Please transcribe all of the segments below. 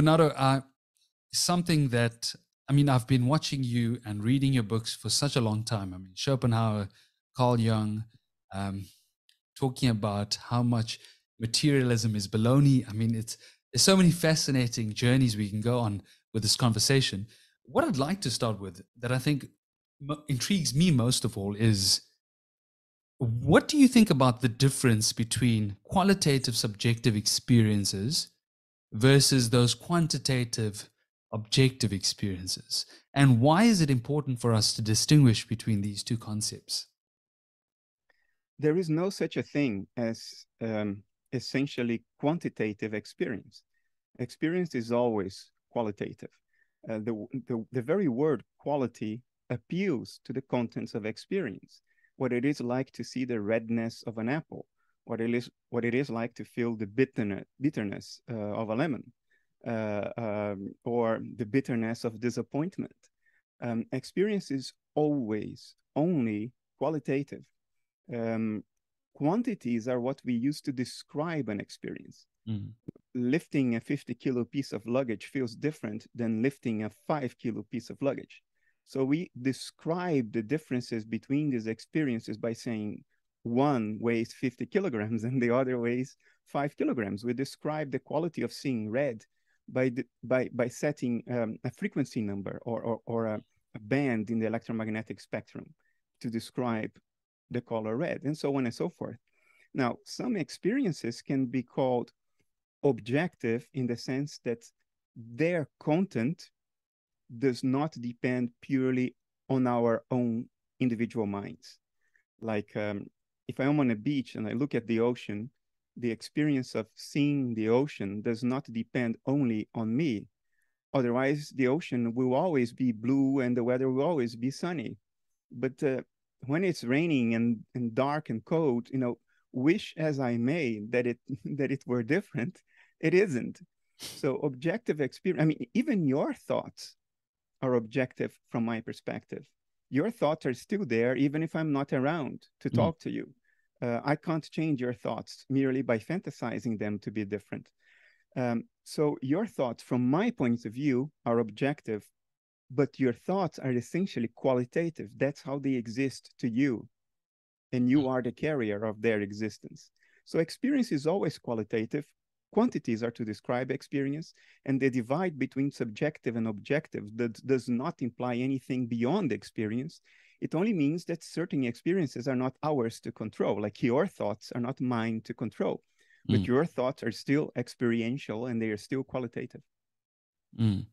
Bernardo, uh, something that I mean, I've been watching you and reading your books for such a long time. I mean, Schopenhauer, Carl Jung, um, talking about how much materialism is baloney. I mean, it's there's so many fascinating journeys we can go on with this conversation. What I'd like to start with, that I think intrigues me most of all, is what do you think about the difference between qualitative subjective experiences versus those quantitative objective experiences? And why is it important for us to distinguish between these two concepts? There is no such a thing as um, essentially quantitative experience. Experience is always qualitative. Uh, the, the, the very word quality appeals to the contents of experience, what it is like to see the redness of an apple, what it is, what it is like to feel the bitterness, bitterness uh, of a lemon, uh, um, or the bitterness of disappointment. Um, experience is always only qualitative. Um, quantities are what we use to describe an experience. Mm. Lifting a 50 kilo piece of luggage feels different than lifting a five kilo piece of luggage. So we describe the differences between these experiences by saying one weighs 50 kilograms and the other weighs five kilograms. We describe the quality of seeing red by the, by by setting um, a frequency number or or, or a, a, band in the electromagnetic spectrum to describe the color red, and so on and so forth. Now, some experiences can be called objective in the sense that their content does not depend purely on our own individual minds. Like um, if I'm on a beach and I look at the ocean, the experience of seeing the ocean does not depend only on me. Otherwise, the ocean will always be blue and the weather will always be sunny. But uh, when it's raining and, and dark and cold, you know, wish as I may that it that it were different, it isn't. So objective experience. I mean, even your thoughts are objective from my perspective. Your thoughts are still there, even if I'm not around to mm. talk mm. to you. Uh, I can't change your thoughts merely by fantasizing them to be different. Um, so your thoughts, from my point of view, are objective, but your thoughts are essentially qualitative. That's how they exist to you, and you are the carrier of their existence. So experience is always qualitative. Quantities are to describe experience, and the divide between subjective and objective that does not imply anything beyond experience. It only means that certain experiences are not ours to control, like your thoughts are not mine to control. But mm. your thoughts are still experiential and they are still qualitative. Mm.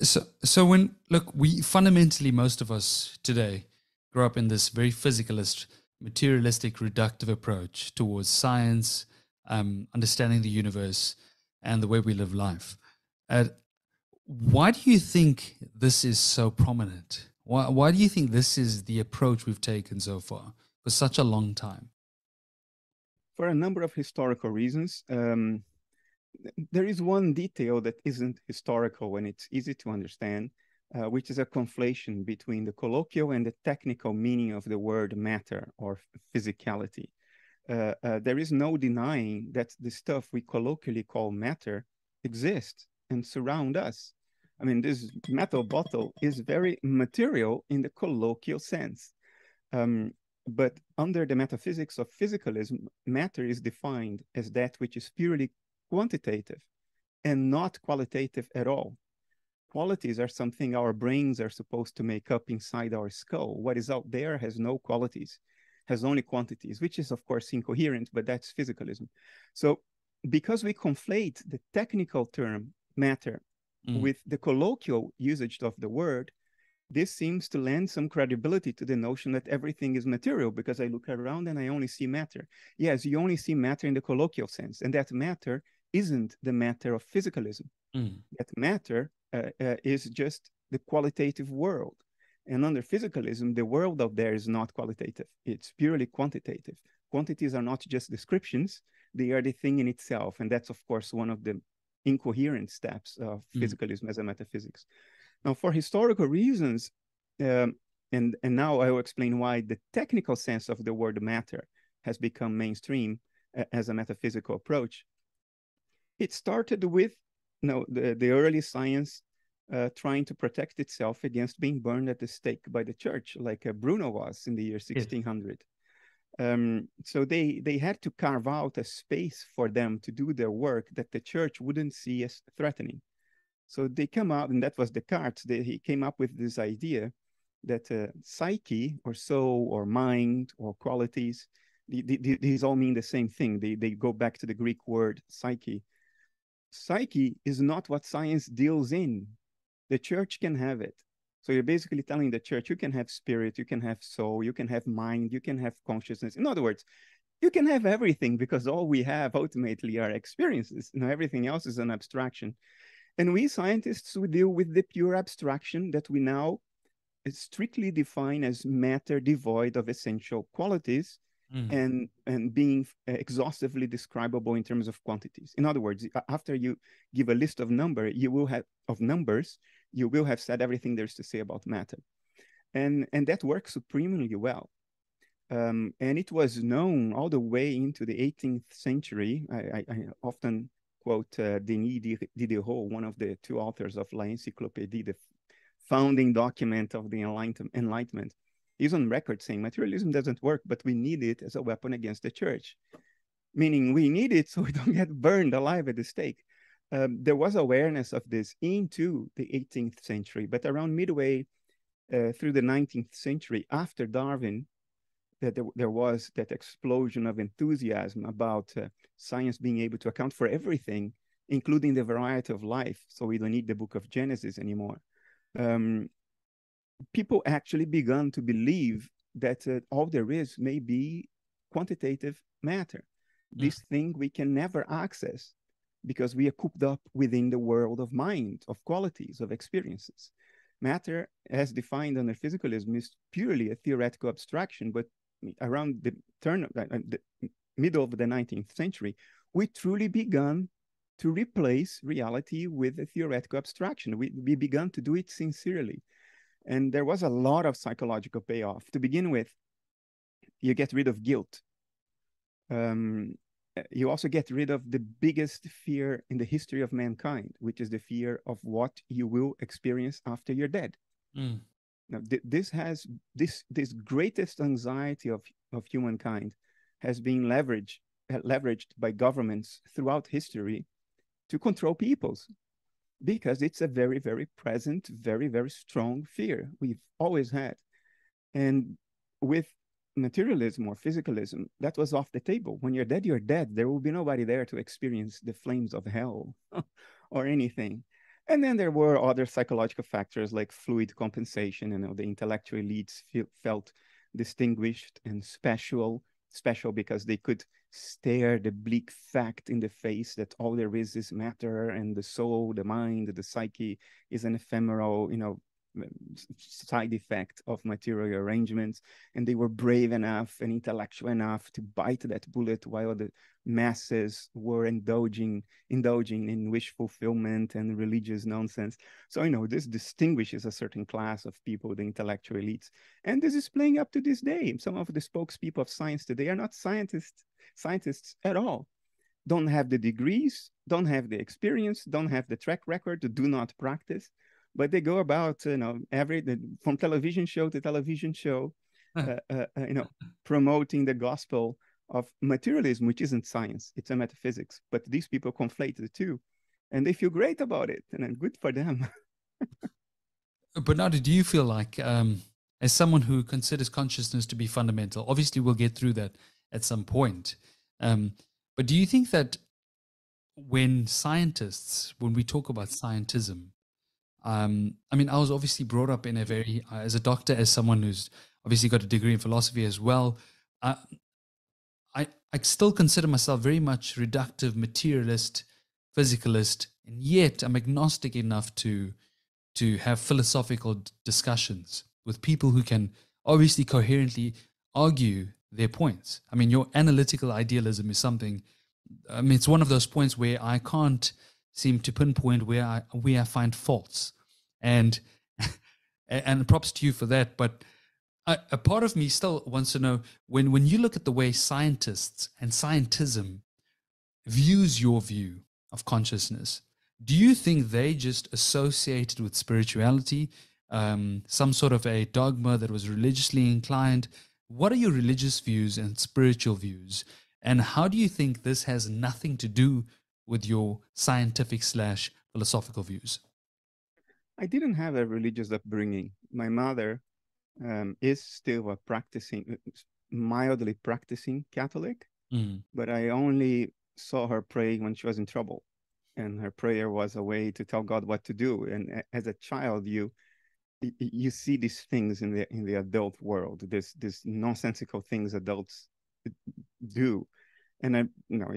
So, so when look, we fundamentally most of us today grow up in this very physicalist, materialistic, reductive approach towards science, um, understanding the universe, and the way we live life. Uh, why do you think this is so prominent? Why, why do you think this is the approach we've taken so far for such a long time? For a number of historical reasons. Um, there is one detail that isn't historical and it's easy to understand, uh, which is a conflation between the colloquial and the technical meaning of the word matter or physicality. Uh, uh, there is no denying that the stuff we colloquially call matter exists and surround us. I mean, this metal bottle is very material in the colloquial sense. Um, but under the metaphysics of physicalism, matter is defined as that which is purely quantitative and not qualitative at all. Qualities are something our brains are supposed to make up inside our skull. What is out there has no qualities, has only quantities, which is, of course, incoherent, but that's physicalism. So, because we conflate the technical term matter mm. with the colloquial usage of the word, this seems to lend some credibility to the notion that everything is material because I look around and I only see matter. Yes, you only see matter in the colloquial sense, and that matter isn't the matter of physicalism. Mm. That matter uh, uh, is just the qualitative world. And under physicalism, the world out there is not qualitative, it's purely quantitative. Quantities are not just descriptions, they are the thing in itself. And that's, of course, one of the incoherent steps of mm. physicalism as a metaphysics. Now, for historical reasons, um, and, and now I will explain why the technical sense of the word matter has become mainstream uh, as a metaphysical approach. It started with no, the, the early science uh, trying to protect itself against being burned at the stake by the church, like uh, Bruno was in the year 1600. Um, so they they had to carve out a space for them to do their work that the church wouldn't see as threatening. So they come out, and that was Descartes. They, he came up with this idea that uh, psyche or soul or mind or qualities, the, the, these all mean the same thing. They, they go back to the Greek word psyche. Psyche is not what science deals in. The church can have it. So you're basically telling the church you can have spirit, you can have soul, you can have mind, you can have consciousness. In other words, you can have everything because all we have ultimately are experiences. You know, everything else is an abstraction. And we scientists, we deal with the pure abstraction that we now strictly define as matter devoid of essential qualities mm. and, and being exhaustively describable in terms of quantities. In other words, after you give a list of number, you will have of numbers, you will have said everything there's to say about matter. And, and that works supremely well. Um, and it was known all the way into the 18th century. I, I, I often quote uh, Denis Diderot, one of the two authors of La Encyclopédie, the founding document of the Enlightenment. He's on record saying materialism doesn't work, but we need it as a weapon against the church. Meaning we need it so we don't get burned alive at the stake. Um, there was awareness of this into the 18th century, but around midway uh, through the 19th century, after Darwin, that there, there was that explosion of enthusiasm about uh, science being able to account for everything, including the variety of life. So we don't need the book of Genesis anymore. Um, people actually began to believe that uh, all there is may be quantitative matter. Mm. This thing we can never access because we are cooped up within the world of mind, of qualities, of experiences. Matter, as defined under physicalism, is purely a theoretical abstraction, but around the turn of uh, the middle of the 19th century, we truly began to replace reality with a theoretical abstraction. We, we began to do it sincerely. And there was a lot of psychological payoff. To begin with, you get rid of guilt. Um, you also get rid of the biggest fear in the history of mankind, which is the fear of what you will experience after you're dead. Mm. Now, th- this has this this greatest anxiety of of humankind has been leveraged leveraged by governments throughout history to control peoples because it's a very very present very very strong fear we've always had and with materialism or physicalism that was off the table when you're dead you're dead there will be nobody there to experience the flames of hell or anything and then there were other psychological factors like fluid compensation. You know, the intellectual elites feel, felt distinguished and special, special because they could stare the bleak fact in the face that all there is is matter and the soul, the mind, the psyche is an ephemeral, you know, side effect of material arrangements and they were brave enough and intellectual enough to bite that bullet while the masses were indulging indulging in wish fulfillment and religious nonsense. So you know this distinguishes a certain class of people the intellectual elites. And this is playing up to this day. Some of the spokespeople of science today are not scientists scientists at all. Don't have the degrees don't have the experience don't have the track record do not practice but they go about you know every from television show to television show uh, uh, uh, you know promoting the gospel of materialism which isn't science it's a metaphysics but these people conflate the two and they feel great about it and good for them. Bernardo do you feel like um, as someone who considers consciousness to be fundamental obviously we'll get through that at some point um, but do you think that when scientists when we talk about scientism um, I mean, I was obviously brought up in a very, uh, as a doctor, as someone who's obviously got a degree in philosophy as well. Uh, I, I still consider myself very much reductive, materialist, physicalist, and yet I'm agnostic enough to to have philosophical discussions with people who can obviously coherently argue their points. I mean, your analytical idealism is something. I mean, it's one of those points where I can't seem to pinpoint where I where I find faults and and props to you for that. But a, part of me still wants to know when when you look at the way scientists and scientism views your view of consciousness, do you think they just associated with spirituality, um, some sort of a dogma that was religiously inclined? What are your religious views and spiritual views? And how do you think this has nothing to do with your scientific slash philosophical views? I didn't have a religious upbringing. My mother um, is still a practicing, mildly practicing Catholic, mm. but I only saw her pray when she was in trouble and her prayer was a way to tell God what to do. And as a child, you you see these things in the in the adult world, this this nonsensical things adults do. And I, you know,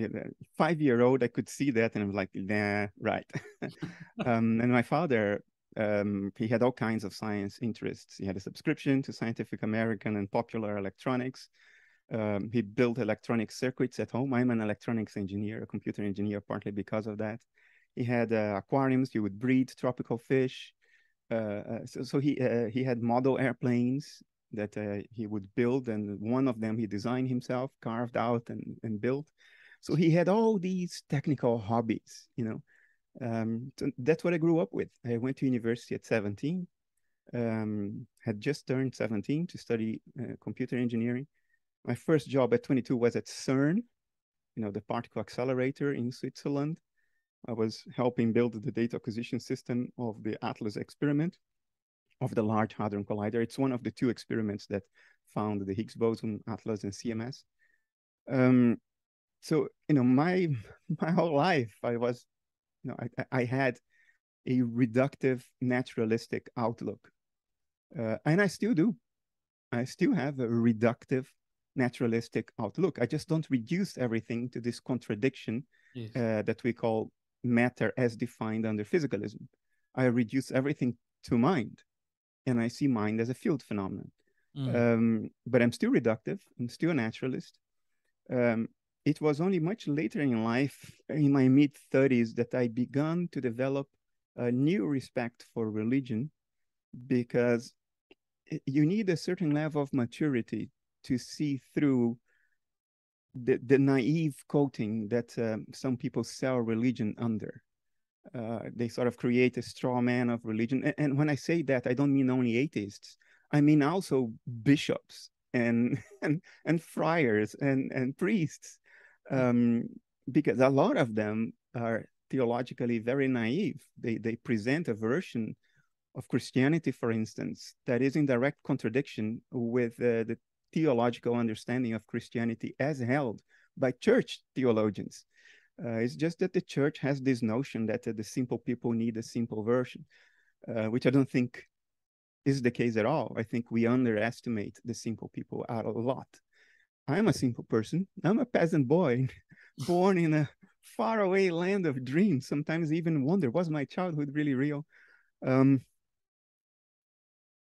five year old, I could see that, and I'm like, nah, right. um, and my father, um, he had all kinds of science interests. He had a subscription to Scientific American and Popular Electronics. Um, he built electronic circuits at home. I'm an electronics engineer, a computer engineer, partly because of that. He had uh, aquariums. He would breed tropical fish. Uh, uh so, so, he uh, he had model airplanes that uh, he would build, and one of them he designed himself, carved out, and, and built. So he had all these technical hobbies, you know. Um, that's what I grew up with. I went to university at 17, um, had just turned 17 to study uh, computer engineering my first job at 22 was at CERN, you know, the particle accelerator in Switzerland. I was helping build the data acquisition system of the ATLAS experiment of the Large Hadron Collider. It's one of the two experiments that found the Higgs boson, ATLAS, and CMS. Um, so, you know, my my whole life, I was, you know, I, I had a reductive, naturalistic outlook, uh, and I still do. I still have a reductive, naturalistic outlook. I just don't reduce everything to this contradiction yes. uh, that we call matter as defined under physicalism. I reduce everything to mind, and I see mind as a field phenomenon. Mm. Um, but I'm still reductive. I'm still a naturalist. Um, it was only much later in life, in my mid 30s, that I began to develop a new respect for religion because you need a certain level of maturity to see through the, the naive coating that um, some people sell religion under. Uh, they sort of create a straw man of religion. And, and, when I say that, I don't mean only atheists. I mean also bishops and and, and friars and, and priests, um, because a lot of them are theologically very naive. They, they present a version of Christianity, for instance, that is in direct contradiction with uh, the theological understanding of Christianity as held by church theologians. Uh, it's just that the church has this notion that uh, the simple people need a simple version, uh, which I don't think is the case at all. I think we underestimate the simple people a lot. I'm a simple person. I'm a peasant boy born in a faraway land of dreams. Sometimes even wonder, was my childhood really real? Um,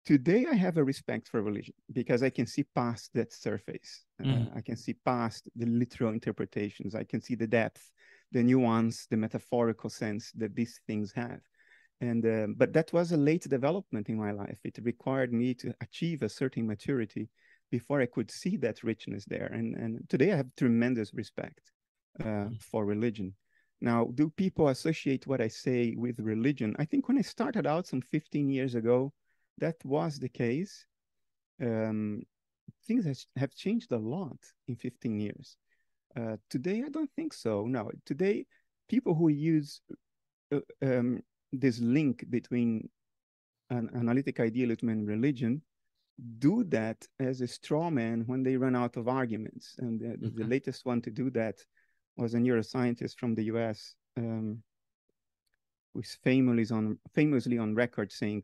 today i have a respect for religion because i can see past that surface uh, mm. uh, i can see past the literal interpretations i can see the depth the nuance the metaphorical sense that these things have and uh, but that was a late development in my life it required me to achieve a certain maturity before i could see that richness there and and today i have tremendous respect uh, mm. for religion now do people associate what i say with religion i think when i started out some 15 years ago that was the case, um, things have changed a lot in 15 years. Uh, today, I don't think so. No, today, people who use uh, um, this link between an analytic idealism and religion do that as a straw man when they run out of arguments. And the, mm-hmm. the latest one to do that was a neuroscientist from the US um, who's famously on, famously on record saying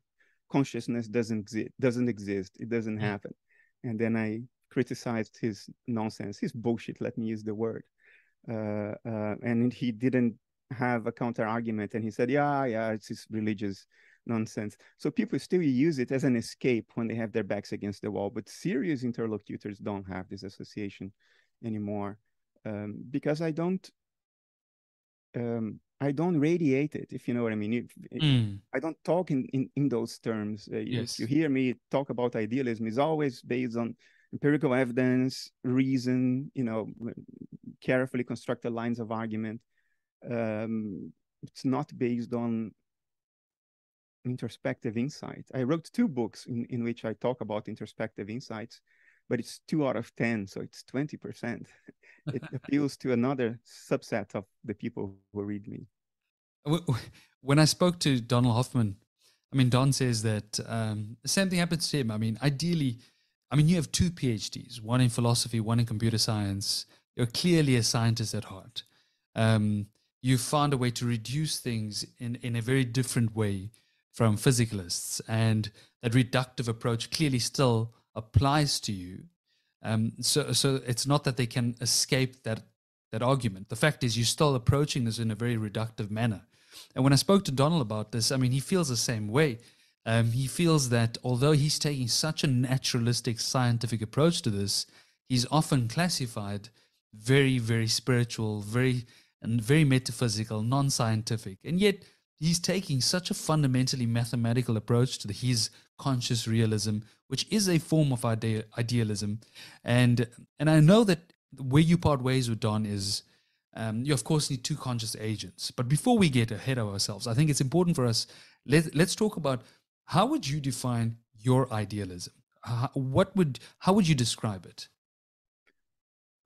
consciousness doesn't exist doesn't exist it doesn't mm. happen and then i criticized his nonsense his bullshit let me use the word uh, uh, and he didn't have a counter argument and he said yeah yeah it's this religious nonsense so people still use it as an escape when they have their backs against the wall but serious interlocutors don't have this association anymore um, because i don't um, I don't radiate it, if you know what I mean. If, mm. I don't talk in, in, in those terms. Uh, yes. You hear me talk about idealism, it's always based on empirical evidence, reason, you know, carefully constructed lines of argument. Um, it's not based on introspective insight. I wrote two books in, in which I talk about introspective insights, but it's two out of 10, so it's 20%. it appeals to another subset of the people who read me. When I spoke to Donald Hoffman, I mean, Don says that um, the same thing happens to him. I mean, ideally, I mean, you have two PhDs, one in philosophy, one in computer science. You're clearly a scientist at heart. Um, you found a way to reduce things in, in a very different way from physicalists. And that reductive approach clearly still applies to you. Um, so, so it's not that they can escape that that argument. The fact is, you're still approaching this in a very reductive manner. And when I spoke to Donald about this, I mean, he feels the same way. Um, he feels that although he's taking such a naturalistic scientific approach to this, he's often classified very, very spiritual, very and very metaphysical, non-scientific, and yet he's taking such a fundamentally mathematical approach to the, his conscious realism, which is a form of ide- idealism. And and I know that where you part ways with Don is um, you of course need two conscious agents. But before we get ahead of ourselves, I think it's important for us. Let, let's talk about how would you define your idealism? How, what would how would you describe it?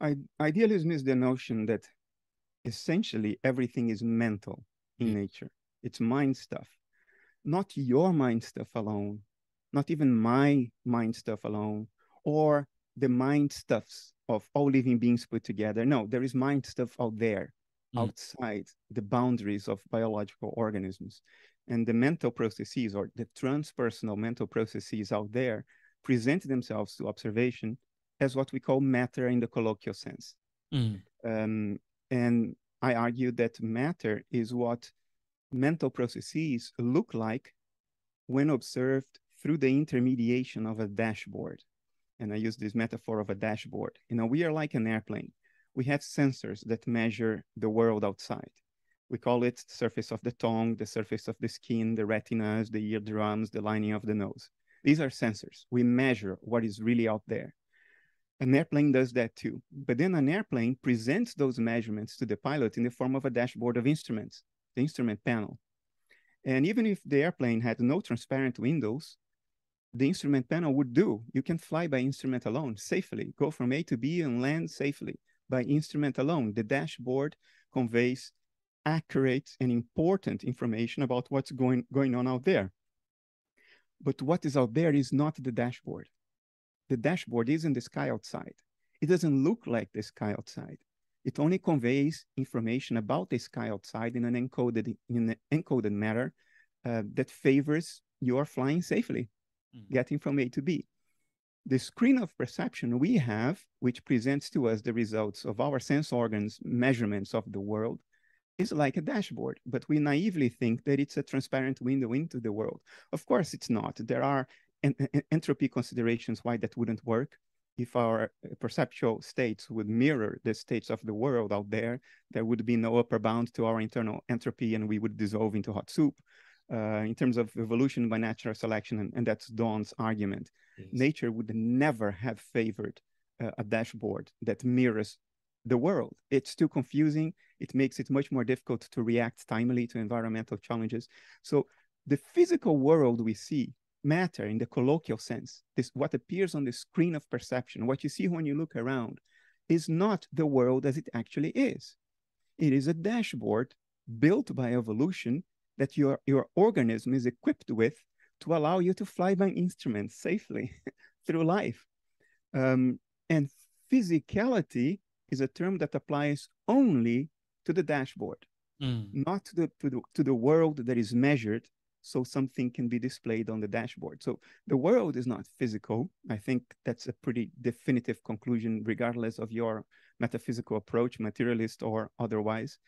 I, idealism is the notion that essentially everything is mental in nature. It's mind stuff, not your mind stuff alone, not even my mind stuff alone, or the mind stuffs of all living beings put together. No, there is mind stuff out there, mm. outside the boundaries of biological organisms. And the mental processes or the transpersonal mental processes out there present themselves to observation as what we call matter in the colloquial sense. Mm. Um, and I argue that matter is what mental processes look like when observed through the intermediation of a dashboard. And I use this metaphor of a dashboard. You know, we are like an airplane. We have sensors that measure the world outside. We call it the surface of the tongue, the surface of the skin, the retinas, the eardrums, the lining of the nose. These are sensors. We measure what is really out there. An airplane does that too. But then an airplane presents those measurements to the pilot in the form of a dashboard of instruments the instrument panel. And even if the airplane had no transparent windows, the instrument panel would do. You can fly by instrument alone safely, go from A to B and land safely by instrument alone. The dashboard conveys accurate and important information about what's going, going on out there. But what is out there is not the dashboard. The dashboard is in the sky outside. It doesn't look like the sky outside. It only conveys information about the sky outside in an encoded in an encoded manner uh, that favors your flying safely, mm. getting from A to B. The screen of perception we have, which presents to us the results of our sense organs' measurements of the world, is like a dashboard, but we naively think that it's a transparent window into the world. Of course, it's not. There are en entropy considerations why that wouldn't work if our uh, perceptual states would mirror the states of the world out there, there would be no upper bound to our internal entropy and we would dissolve into hot soup. Uh, in terms of evolution by natural selection, and, and that's Don's argument, yes. nature would never have favored uh, a dashboard that mirrors the world. It's too confusing. It makes it much more difficult to react timely to environmental challenges. So the physical world we see matter in the colloquial sense, this what appears on the screen of perception, what you see when you look around, is not the world as it actually is. It is a dashboard built by evolution that your, your organism is equipped with to allow you to fly by instruments safely through life. Um, and physicality is a term that applies only to the dashboard, mm. not to the, to, the, to the world that is measured so something can be displayed on the dashboard. So the world is not physical. I think that's a pretty definitive conclusion, regardless of your metaphysical approach, materialist or otherwise.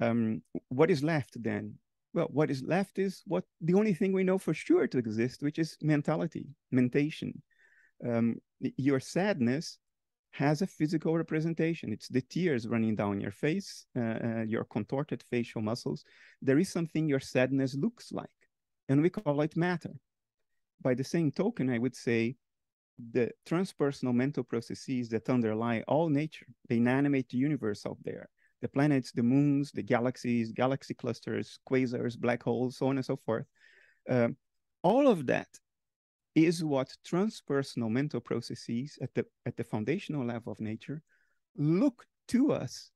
Um, what is left then? Well, what is left is what the only thing we know for sure to exist, which is mentality, mentation. Um, your sadness has a physical representation. It's the tears running down your face, uh, uh, your contorted facial muscles. There is something your sadness looks like and we call it matter. By the same token, I would say the transpersonal mental processes that underlie all nature, they animate the universe out there, the planets, the moons, the galaxies, galaxy clusters, quasars, black holes, so on and so forth. Um, all of that is what transpersonal mental processes at the, at the foundational level of nature look to us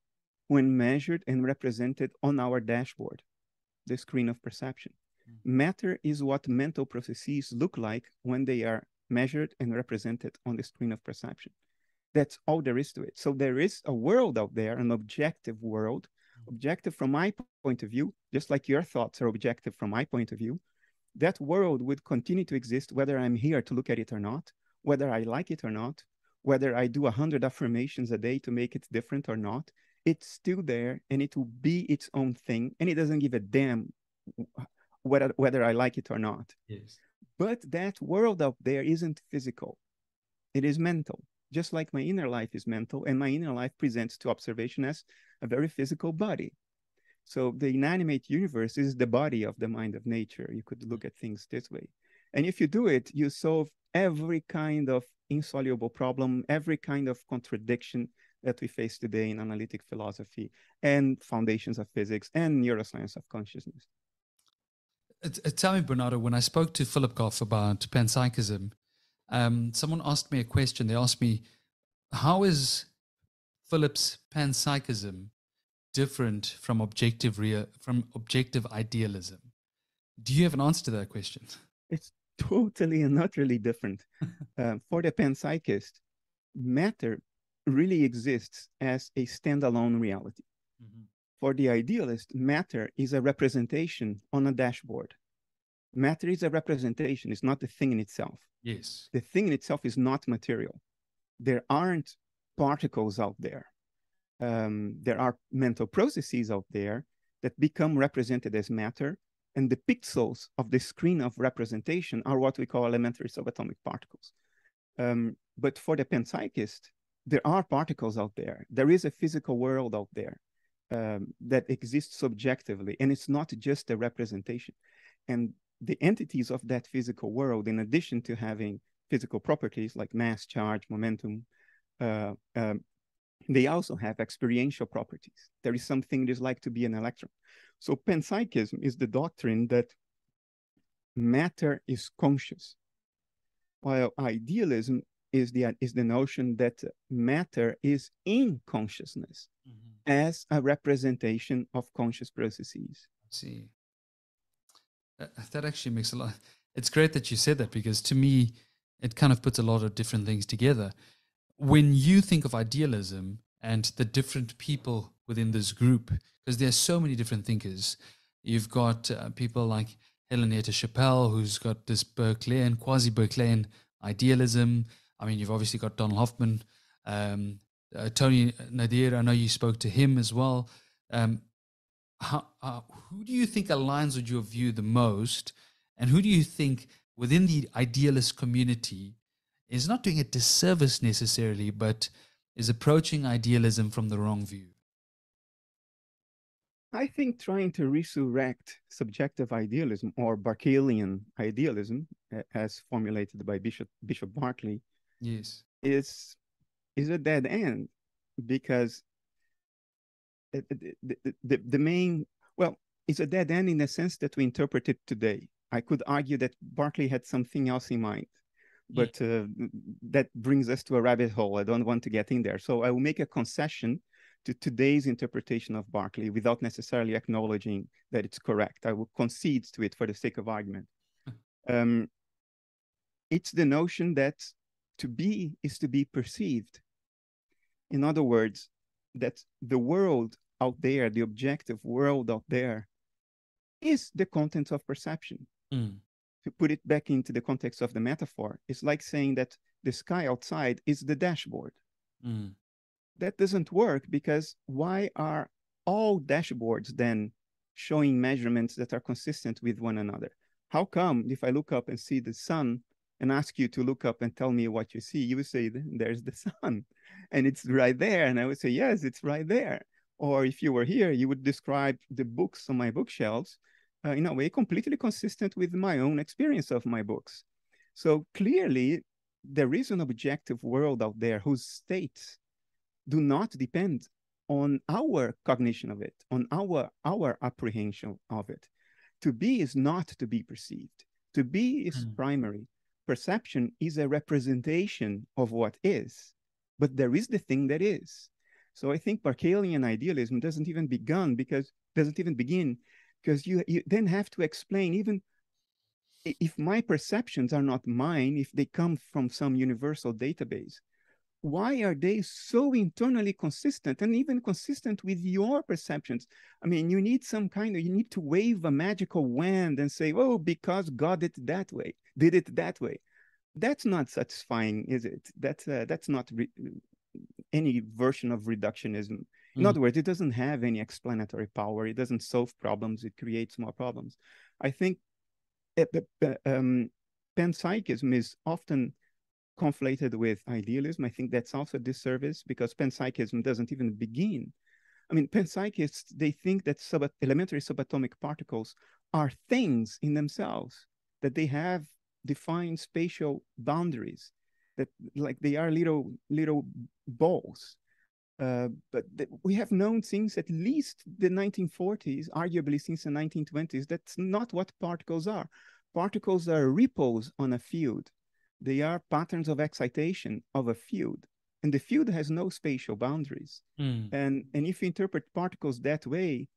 when measured and represented on our dashboard, the screen of perception. Matter is what mental processes look like when they are measured and represented on the screen of perception. That's all there is to it. So there is a world out there, an objective world, objective from my point of view, just like your thoughts are objective from my point of view, that world would continue to exist whether I'm here to look at it or not, whether I like it or not, whether I do 100 affirmations a day to make it different or not. It's still there and it will be its own thing and it doesn't give a damn whether, whether I like it or not. Yes. But that world out there isn't physical, it is mental. Just like my inner life is mental, and my inner life presents to observation as a very physical body. So the inanimate universe is the body of the mind of nature. You could look at things this way. And if you do it, you solve every kind of insoluble problem, every kind of contradiction that we face today in analytic philosophy and foundations of physics and neuroscience of consciousness. Uh, tell me, Bernardo, when I spoke to Philip Goff about panpsychism, um, someone asked me a question. They asked me, how is Philip's panpsychism different from objective rea- from objective idealism? Do you have an answer to that question? It's totally and utterly different. uh, for the panpsychist, matter really exists as a standalone reality. Mm-hmm. For the idealist, matter is a representation on a dashboard. Matter is a representation, it's not the thing in itself. Yes. The thing in itself is not material. There aren't particles out there um, there are mental processes out there that become represented as matter, and the pixels of the screen of representation are what we call elementary subatomic particles. Um, but for the panpsychist, there are particles out there. There is a physical world out there um, that exists subjectively, and it's not just a representation. And the entities of that physical world, in addition to having physical properties like mass, charge, momentum, uh, um, they also have experiential properties. There is something it is like to be an electron. So panpsychism is the doctrine that matter is conscious, while idealism is the is the notion that matter is in consciousness mm-hmm. as a representation of conscious processes. see, that actually makes a lot. It's great that you said that because to me, it kind of puts a lot of different things together when you think of idealism and the different people within this group, because there's so many different thinkers, you've got uh, people like Helen Yetter-Chappell, who's got this Berkeleyan, quasi Berkeleyan idealism. I mean, you've obviously got Donald Hoffman, um, uh, Tony Nader. I know you spoke to him as well. Um, how, uh, who do you think aligns with your view the most? And who do you think within the idealist community is not doing a disservice necessarily, but is approaching idealism from the wrong view? I think trying to resurrect subjective idealism or Berkeleyan idealism, as formulated by Bishop Bishop Berkeley, yes, is is a dead end because the, the, the, the main well, it's a dead end in the sense that we interpret it today. I could argue that Berkeley had something else in mind but uh, that brings us to a rabbit hole. I don't want to get in there. So I will make a concession to today's interpretation of Berkeley without necessarily acknowledging that it's correct. I will concede to it for the sake of argument. um, it's the notion that to be is to be perceived. In other words, that the world out there, the objective world out there, is the content of perception. Mm to put it back into the context of the metaphor, it's like saying that the sky outside is the dashboard. Mm. That doesn't work because why are all dashboards then showing measurements that are consistent with one another? How come if I look up and see the sun and ask you to look up and tell me what you see, you would say, there's the sun and it's right there. And I would say, yes, it's right there. Or if you were here, you would describe the books on my bookshelves uh, in a way completely consistent with my own experience of my books. So clearly, there is an objective world out there whose states do not depend on our cognition of it, on our our apprehension of it. To be is not to be perceived. To be is mm. primary. Perception is a representation of what is, but there is the thing that is. So I think Berkeleyan idealism doesn't even begin because doesn't even begin because you you then have to explain even if my perceptions are not mine, if they come from some universal database, why are they so internally consistent and even consistent with your perceptions? I mean, you need some kind of, you need to wave a magical wand and say, oh, because God did it that way, did it that way. That's not satisfying, is it? That's, uh, that's not any version of reductionism. In mm. other words, it doesn't have any explanatory power. It doesn't solve problems. It creates more problems. I think uh, um, panpsychism is often conflated with idealism. I think that's also a disservice because panpsychism doesn't even begin. I mean, panpsychists, they think that sub- elementary subatomic particles are things in themselves, that they have defined spatial boundaries, that like they are little little balls. Uh, but we have known since at least the 1940s, arguably since the 1920s, that's not what particles are. Particles are ripples on a field they are patterns of excitation of a field. And the field has no spatial boundaries. Mm. And, and if you interpret particles that way,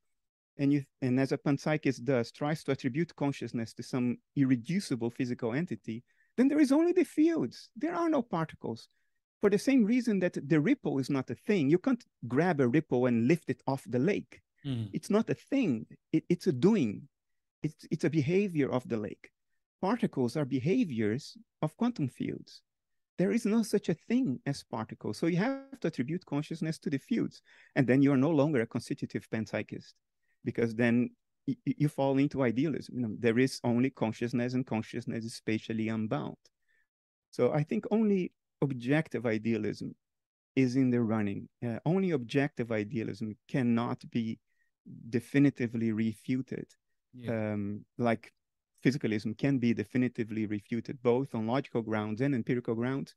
and you and as a panpsychist does, tries to attribute consciousness to some irreducible physical entity, then there is only the fields. There are no particles. For the same reason that the ripple is not a thing. You can't grab a ripple and lift it off the lake. Mm. It's not a thing. It, it's a doing. It's, it's a behavior of the lake particles are behaviors of quantum fields. There is no such a thing as particles. So you have to attribute consciousness to the fields. And then you are no longer a constitutive panpsychist because then you fall into idealism. You know, there is only consciousness and consciousness is spatially unbound. So I think only objective idealism is in the running. Uh, only objective idealism cannot be definitively refuted. Yeah. Um, like physicalism can be definitively refuted both on logical grounds and empirical grounds.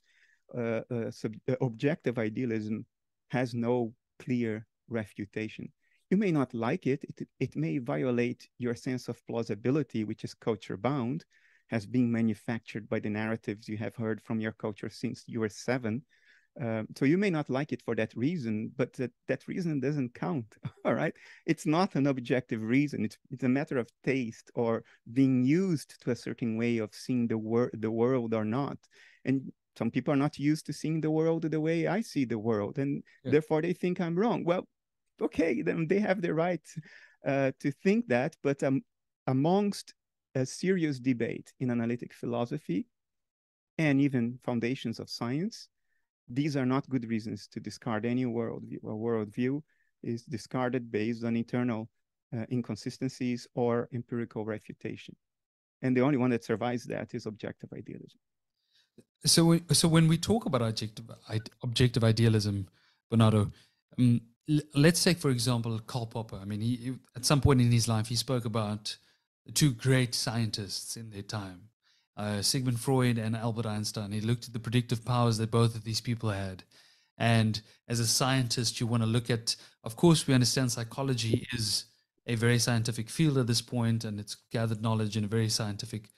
Uh, uh, uh, objective idealism has no clear refutation. You may not like it. it. It may violate your sense of plausibility, which is culture bound, has been manufactured by the narratives you have heard from your culture since you were seven. Um, so you may not like it for that reason, but that, that reason doesn't count. All right. It's not an objective reason. It's, it's a matter of taste or being used to a certain way of seeing the, wor- the world or not. And some people are not used to seeing the world the way I see the world. And yeah. therefore they think I'm wrong. Well, okay, then they have the right uh, to think that. But um, amongst a serious debate in analytic philosophy and even foundations of science, these are not good reasons to discard any worldview. A worldview is discarded based on internal uh, inconsistencies or empirical refutation. And the only one that survives that is objective idealism. So, so when we talk about objective, objective idealism, Bernardo, um, let's take, for example, Karl Popper. I mean, he, at some point in his life, he spoke about two great scientists in their time, uh, Sigmund Freud and Albert Einstein. He looked at the predictive powers that both of these people had. And as a scientist, you want to look at, of course, we understand psychology is a very scientific field at this point and it's gathered knowledge in a very scientific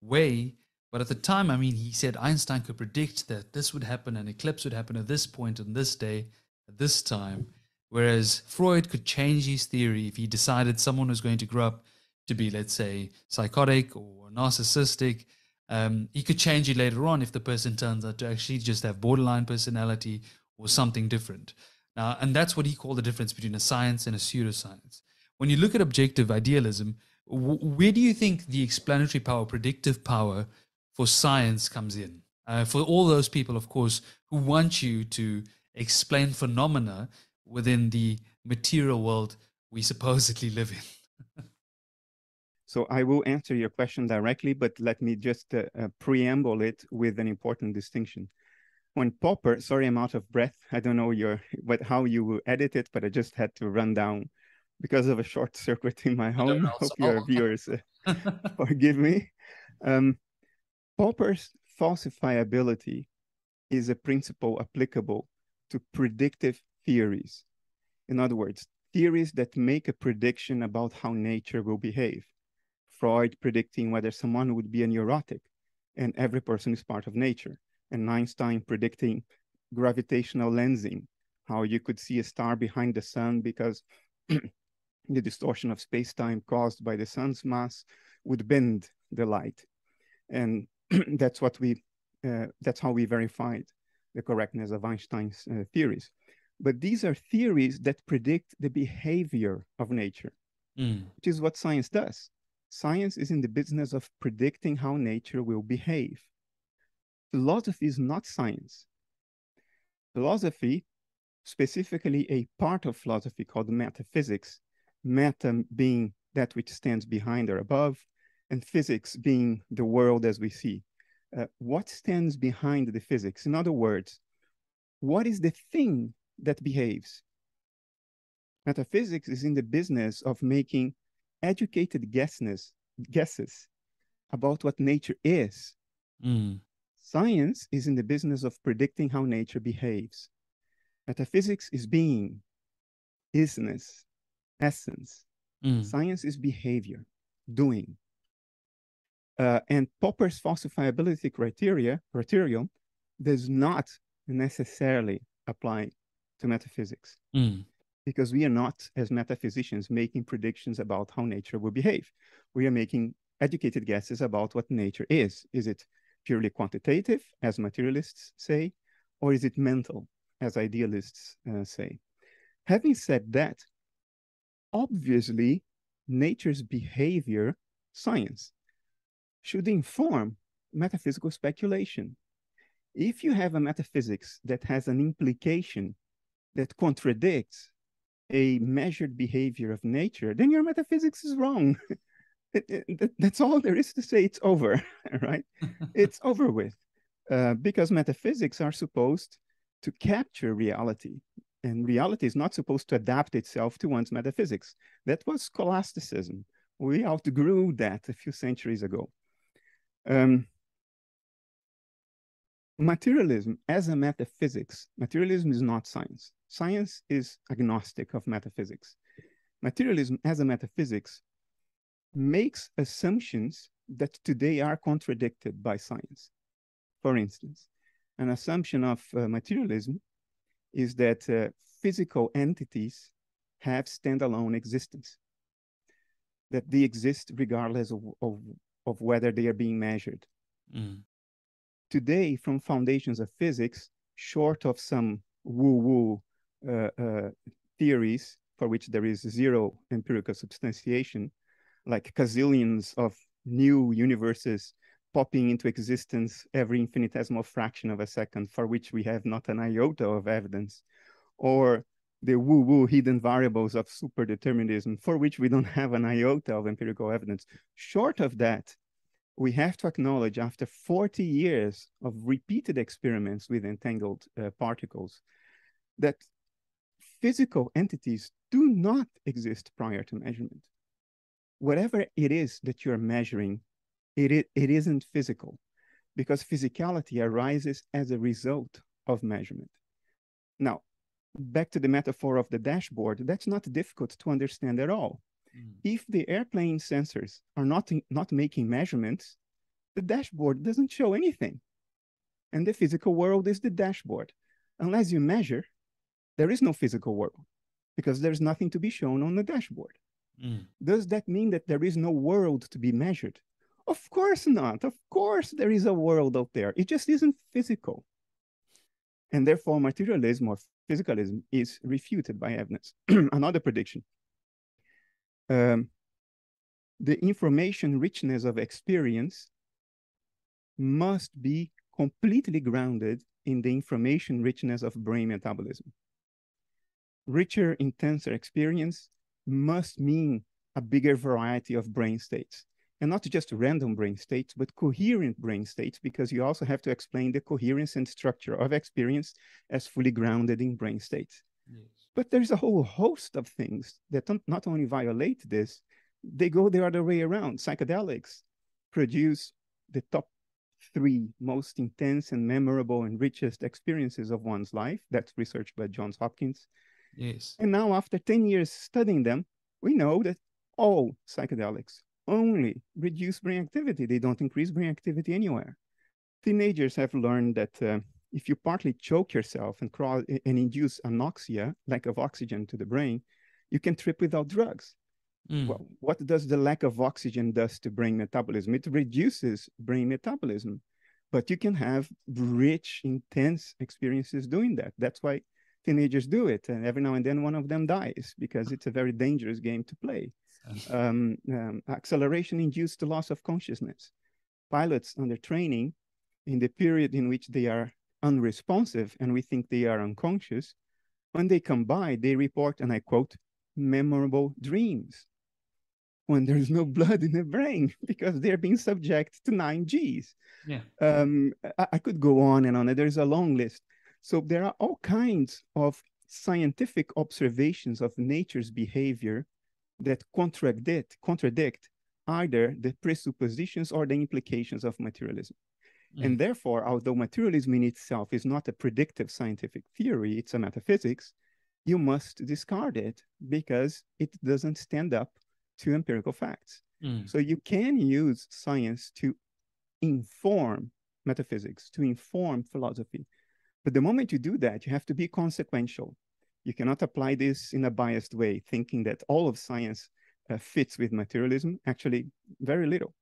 way. But at the time, I mean, he said Einstein could predict that this would happen, an eclipse would happen at this point on this day, at this time. Whereas Freud could change his theory if he decided someone was going to grow up to be, let's say, psychotic or narcissistic um, he could change it later on if the person turns out to actually just have borderline personality or something different. Now, and that's what he called the difference between a science and a pseudoscience. When you look at objective idealism, w- where do you think the explanatory power, predictive power for science comes in? Uh, for all those people, of course, who want you to explain phenomena within the material world we supposedly live in. So I will answer your question directly, but let me just uh, uh, preamble it with an important distinction. When Popper, sorry, I'm out of breath. I don't know your what how you will edit it, but I just had to run down because of a short circuit in my home. Hope your viewers uh, forgive me. Um, Popper's falsifiability is a principle applicable to predictive theories. In other words, theories that make a prediction about how nature will behave. Freud predicting whether someone would be a neurotic, and every person is part of nature. And Einstein predicting gravitational lensing, how you could see a star behind the sun because the distortion of space-time caused by the sun's mass would bend the light. And that's what we, uh, that's how we verified the correctness of Einstein's uh, theories. But these are theories that predict the behavior of nature, mm. which is what science does. Science is in the business of predicting how nature will behave. Philosophy is not science. Philosophy, specifically a part of philosophy called metaphysics, meta being that which stands behind or above, and physics being the world as we see. Uh, what stands behind the physics? In other words, what is the thing that behaves? Metaphysics is in the business of making educated guesses, guesses about what nature is. Mm. Science is in the business of predicting how nature behaves. Metaphysics is being, isness, essence. Mm. Science is behavior, doing. Uh, and Popper's falsifiability criteria criterion does not necessarily apply to metaphysics. Mm because we are not, as metaphysicians, making predictions about how nature will behave. We are making educated guesses about what nature is. Is it purely quantitative, as materialists say, or is it mental, as idealists uh, say? Having said that, obviously, nature's behavior science should inform metaphysical speculation. If you have a metaphysics that has an implication that contradicts a measured behavior of nature, then your metaphysics is wrong. that's all there is to say. It's over, right? it's over with. Uh, because metaphysics are supposed to capture reality. And reality is not supposed to adapt itself to one's metaphysics. That was scholasticism. We outgrew that a few centuries ago. Um, materialism as a metaphysics, materialism is not science. Science is agnostic of metaphysics. Materialism as a metaphysics makes assumptions that today are contradicted by science. For instance, an assumption of uh, materialism is that uh, physical entities have standalone existence, that they exist regardless of, of, of whether they are being measured. Mm today from foundations of physics, short of some woo-woo uh, uh, theories for which there is zero empirical substantiation, like gazillions of new universes popping into existence every infinitesimal fraction of a second for which we have not an iota of evidence, or the woo-woo hidden variables of superdeterminism for which we don't have an iota of empirical evidence. Short of that, we have to acknowledge after 40 years of repeated experiments with entangled uh, particles that physical entities do not exist prior to measurement. Whatever it is that you're measuring, it, it, it isn't physical because physicality arises as a result of measurement. Now, back to the metaphor of the dashboard, that's not difficult to understand at all. Mm. If the airplane sensors are not, not making measurements, the dashboard doesn't show anything. And the physical world is the dashboard. Unless you measure, there is no physical world because there's nothing to be shown on the dashboard. Mm. Does that mean that there is no world to be measured? Of course not. Of course, there is a world out there. It just isn't physical. And therefore, materialism or physicalism is refuted by evidence. Another prediction um, the information richness of experience must be completely grounded in the information richness of brain metabolism. Richer, intenser experience must mean a bigger variety of brain states. And not just random brain states, but coherent brain states, because you also have to explain the coherence and structure of experience as fully grounded in brain states. Yes. But there's a whole host of things that not only violate this, they go the other way around. Psychedelics produce the top three most intense and memorable and richest experiences of one's life. That's research by Johns Hopkins. Yes. And now, after 10 years studying them, we know that all psychedelics only reduce brain activity. They don't increase brain activity anywhere. Teenagers have learned that uh, if you partly choke yourself and, cross, and induce anoxia, lack of oxygen to the brain, you can trip without drugs. Mm. Well, what does the lack of oxygen does to brain metabolism? It reduces brain metabolism, but you can have rich, intense experiences doing that. That's why teenagers do it, and every now and then one of them dies because it's a very dangerous game to play. Um, um, acceleration induced loss of consciousness. Pilots under training, in the period in which they are unresponsive and we think they are unconscious, when they come by, they report, and I quote, memorable dreams when there's no blood in the brain because they're being subject to nine Gs. Yeah. Um, I, I could go on and on. There's a long list. So there are all kinds of scientific observations of nature's behavior that contradict contradict either the presuppositions or the implications of materialism. Mm. And therefore, although materialism in itself is not a predictive scientific theory, it's a metaphysics, you must discard it because it doesn't stand up to empirical facts. Mm. So you can use science to inform metaphysics, to inform philosophy. But the moment you do that, you have to be consequential. You cannot apply this in a biased way, thinking that all of science uh, fits with materialism. Actually, very little.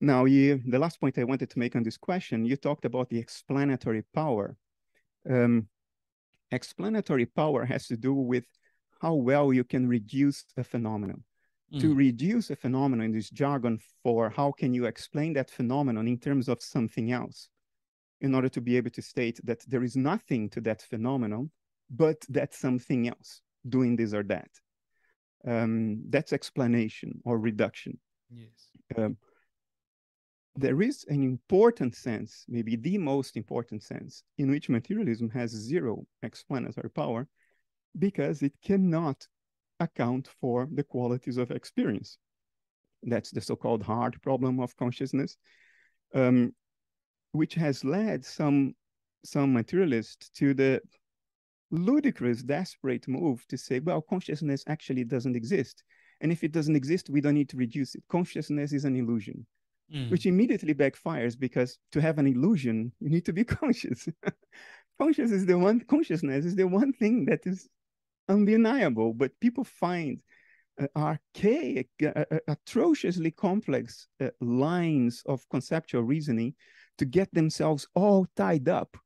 Now, you, the last point I wanted to make on this question, you talked about the explanatory power. Um, explanatory power has to do with how well you can reduce a phenomenon to mm. reduce a phenomenon in this jargon for how can you explain that phenomenon in terms of something else in order to be able to state that there is nothing to that phenomenon but that something else doing this or that. Um, that's explanation or reduction. Yes. Um, there is an important sense maybe the most important sense in which materialism has zero explanatory power because it cannot account for the qualities of experience. That's the so-called hard problem of consciousness, um, which has led some, some materialists to the ludicrous, desperate move to say, well, consciousness actually doesn't exist. And if it doesn't exist, we don't need to reduce it. Consciousness is an illusion, mm. which immediately backfires because to have an illusion, you need to be conscious. conscious is the one, consciousness is the one thing that is undeniable, but people find uh, archaic, uh, uh, atrociously complex uh, lines of conceptual reasoning to get themselves all tied up.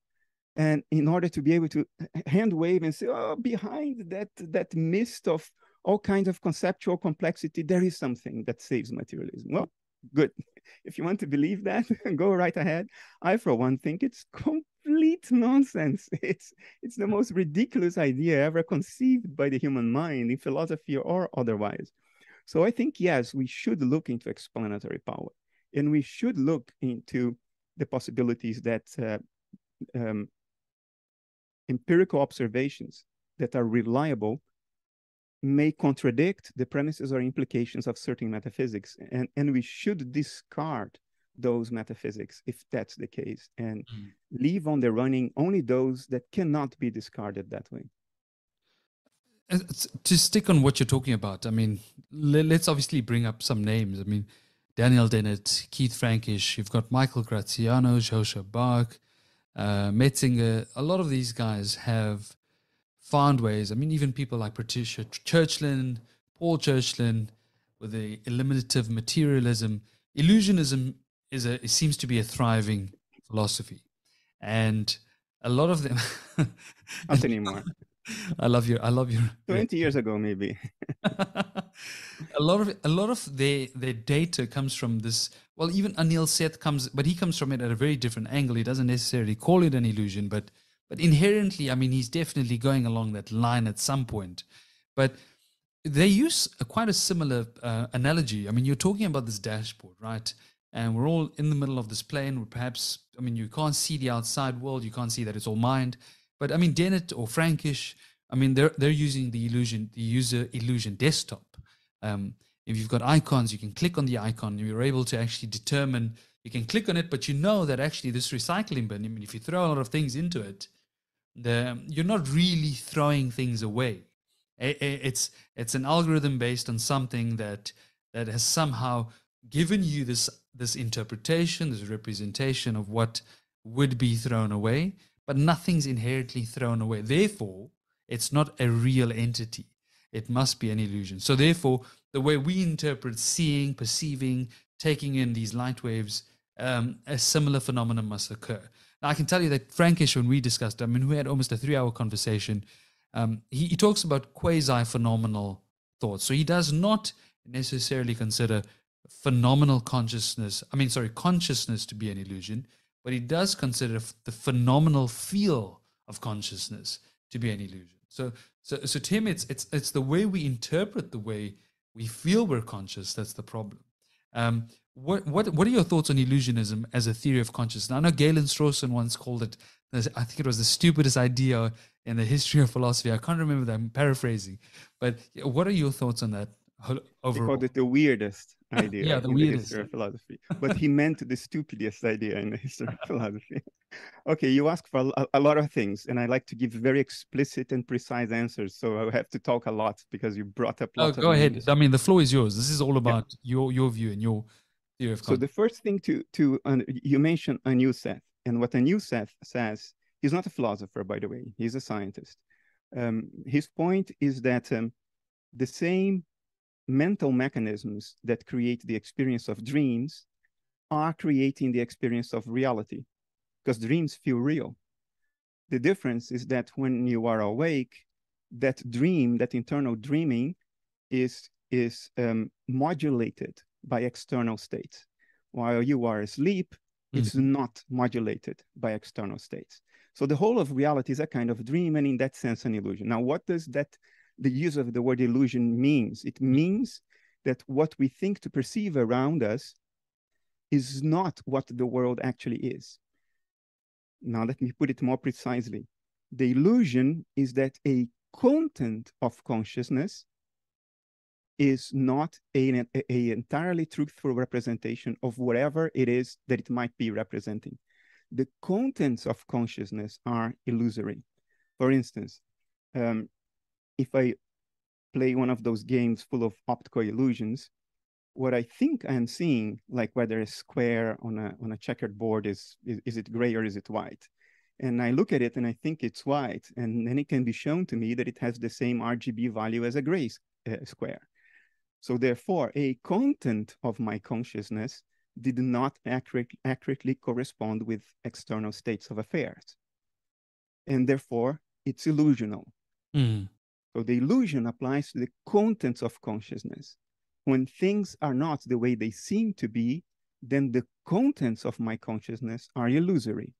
And in order to be able to hand wave and say, oh, behind that, that mist of all kinds of conceptual complexity, there is something that saves materialism. Well, good. If you want to believe that, go right ahead. I, for one, think it's complete nonsense. It's it's the most ridiculous idea ever conceived by the human mind in philosophy or otherwise. So I think yes, we should look into explanatory power, and we should look into the possibilities that uh, um, empirical observations that are reliable may contradict the premises or implications of certain metaphysics, and, and we should discard those metaphysics if that's the case and mm. leave on the running only those that cannot be discarded that way to stick on what you're talking about i mean let's obviously bring up some names i mean daniel dennett keith frankish you've got michael graziano joshua bach uh, metzinger a lot of these guys have found ways i mean even people like patricia churchland paul churchland with the eliminative materialism illusionism is a it seems to be a thriving philosophy, and a lot of them. Not anymore. I love your. I love your. Twenty years ago, maybe. a lot of a lot of their their data comes from this. Well, even Anil Seth comes, but he comes from it at a very different angle. He doesn't necessarily call it an illusion, but but inherently, I mean, he's definitely going along that line at some point. But they use a, quite a similar uh, analogy. I mean, you're talking about this dashboard, right? and we're all in the middle of this plane. Perhaps, I mean, you can't see the outside world. You can't see that it's all mind. But I mean, Dennett or Frankish, I mean, they're they're using the illusion, the user illusion desktop. Um, if you've got icons, you can click on the icon. You're able to actually determine. You can click on it, but you know that actually this recycling bin. I mean, if you throw a lot of things into it, the you're not really throwing things away. It's it's an algorithm based on something that that has somehow given you this this interpretation, this representation of what would be thrown away, but nothing's inherently thrown away. Therefore, it's not a real entity. It must be an illusion. So therefore, the way we interpret seeing, perceiving, taking in these light waves, um, a similar phenomenon must occur. Now, I can tell you that Frankish, when we discussed, I mean, we had almost a three-hour conversation. Um, he, he talks about quasi-phenomenal thoughts. So he does not necessarily consider phenomenal consciousness, I mean, sorry, consciousness to be an illusion, but he does consider the phenomenal feel of consciousness to be an illusion. So, so, so to him, it's, it's, it's the way we interpret the way we feel we're conscious that's the problem. Um, what, what, what are your thoughts on illusionism as a theory of consciousness? I know Galen Strawson once called it, I think it was the stupidest idea in the history of philosophy. I can't remember that. I'm paraphrasing. But what are your thoughts on that overall? He called it the weirdest idea yeah, the in weirdest. the history of philosophy. But he meant the stupidest idea in the history of philosophy. okay, you ask for a, a, lot of things, and I like to give very explicit and precise answers. So I have to talk a lot because you brought up. Oh, go ahead. I mean, the floor is yours. This is all about yeah. your your view and your theory of. So the first thing to to uh, you mentioned Anil Seth, and what Anil Seth says, he's not a philosopher, by the way. He's a scientist. Um, his point is that um, the same mental mechanisms that create the experience of dreams are creating the experience of reality because dreams feel real. The difference is that when you are awake, that dream, that internal dreaming is, is um, modulated by external states. While you are asleep, mm-hmm. it's not modulated by external states. So the whole of reality is a kind of dream and in that sense an illusion. Now, what does that the use of the word illusion means. It means that what we think to perceive around us is not what the world actually is. Now, let me put it more precisely. The illusion is that a content of consciousness is not a, a, a, entirely truthful representation of whatever it is that it might be representing. The contents of consciousness are illusory. For instance, um, if I play one of those games full of optical illusions, what I think I'm seeing, like whether a square on a on a checkered board is, is is it gray or is it white, and I look at it and I think it's white, and then it can be shown to me that it has the same RGB value as a gray uh, square. So therefore, a content of my consciousness did not accurate, accurately correspond with external states of affairs, and therefore it's illusional. Mm. So the illusion applies to the contents of consciousness. When things are not the way they seem to be, then the contents of my consciousness are illusory.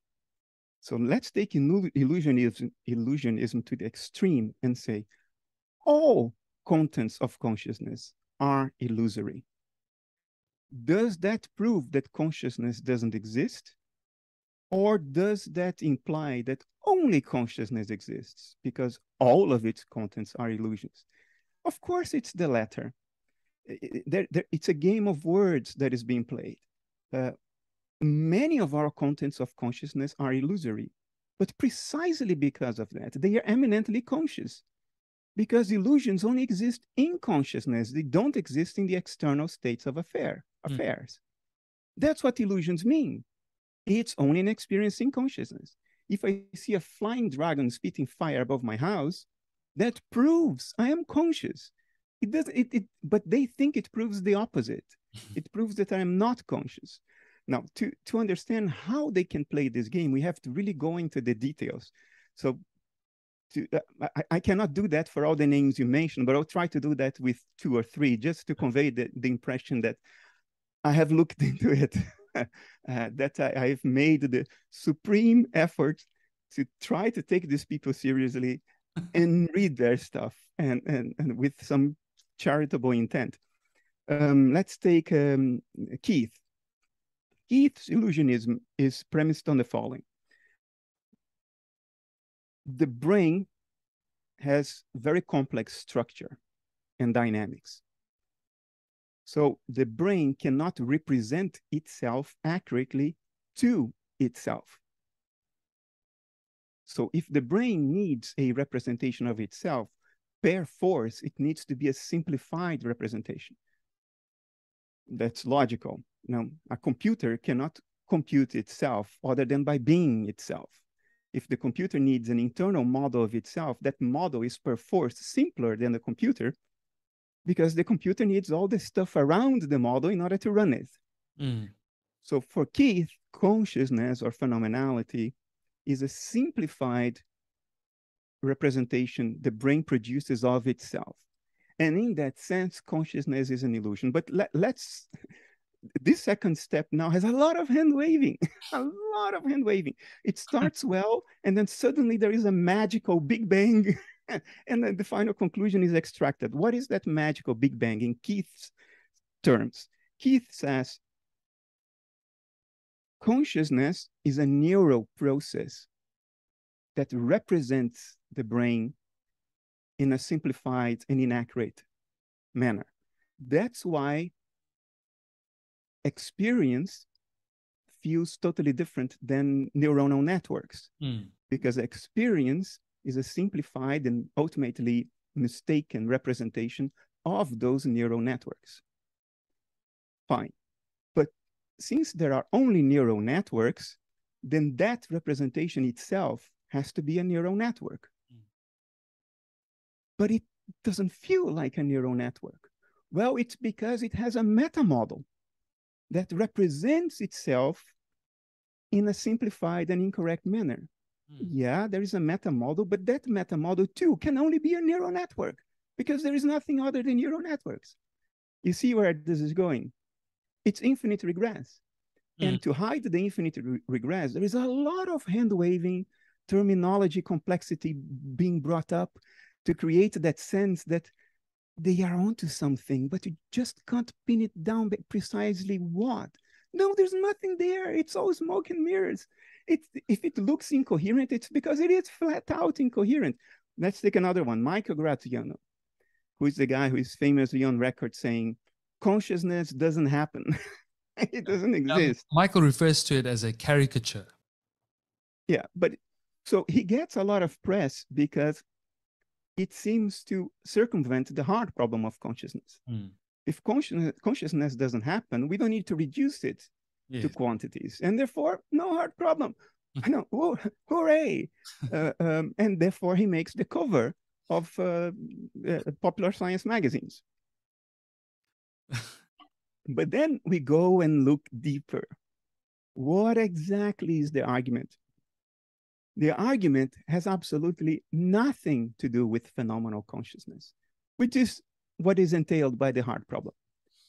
So let's take illusionism, illusionism to the extreme and say all contents of consciousness are illusory. Does that prove that consciousness doesn't exist? Or does that imply that only consciousness exists because all of its contents are illusions? Of course, it's the latter. There, there, it's a game of words that is being played. Uh, many of our contents of consciousness are illusory, but precisely because of that, they are eminently conscious. Because illusions only exist in consciousness, they don't exist in the external states of affair, hmm. affairs. Mm. That's what illusions mean. It's only an experience in consciousness. If I see a flying dragon spitting fire above my house, that proves I am conscious. It does it, it but they think it proves the opposite. it proves that I am not conscious. Now, to, to understand how they can play this game, we have to really go into the details. So to, uh, I, I, cannot do that for all the names you mentioned, but I'll try to do that with two or three just to convey the, the impression that I have looked into it. uh, that I, I've made the supreme effort to try to take these people seriously and read their stuff and, and, and with some charitable intent. Um, let's take um, Keith. Keith's illusionism is premised on the following. The brain has very complex structure and dynamics. So the brain cannot represent itself accurately to itself. So if the brain needs a representation of itself, per force, it needs to be a simplified representation. That's logical. Now, a computer cannot compute itself other than by being itself. If the computer needs an internal model of itself, that model is per force simpler than the computer because the computer needs all the stuff around the model in order to run it. Mm. So for Keith, consciousness or phenomenality is a simplified representation the brain produces of itself. And in that sense, consciousness is an illusion. But let, let's, this second step now has a lot of hand waving, a lot of hand waving. It starts well, and then suddenly there is a magical Big Bang, and then the final conclusion is extracted. What is that magical Big Bang in Keith's terms? Keith says consciousness is a neural process that represents the brain in a simplified and inaccurate manner. That's why experience feels totally different than neuronal networks, mm. because experience is a simplified and ultimately mistaken representation of those neural networks. Fine. But since there are only neural networks, then that representation itself has to be a neural network. Mm. But it doesn't feel like a neural network. Well, it's because it has a meta model that represents itself in a simplified and incorrect manner. Mm. Yeah, there is a meta model, but that meta model too can only be a neural network because there is nothing other than neural networks. You see where this is going? It's infinite regress. Mm. And to hide the infinite re regress, there is a lot of hand waving, terminology complexity being brought up to create that sense that they are onto something, but you just can't pin it down precisely what. No, there's nothing there. It's all smoke and mirrors. It's, if it looks incoherent, it's because it is flat out incoherent. Let's take another one, Michael Graziano, who is the guy who is famously on record saying, consciousness doesn't happen. it doesn't exist. Michael refers to it as a caricature. Yeah, but so he gets a lot of press because it seems to circumvent the hard problem of consciousness. Mm. If consciousness, consciousness doesn't happen, we don't need to reduce it yes. to quantities, and therefore, no hard problem. I know, oh, hooray! uh, um, and therefore, he makes the cover of uh, uh, popular science magazines. but then we go and look deeper. What exactly is the argument? the argument has absolutely nothing to do with phenomenal consciousness, which is what is entailed by the hard problem.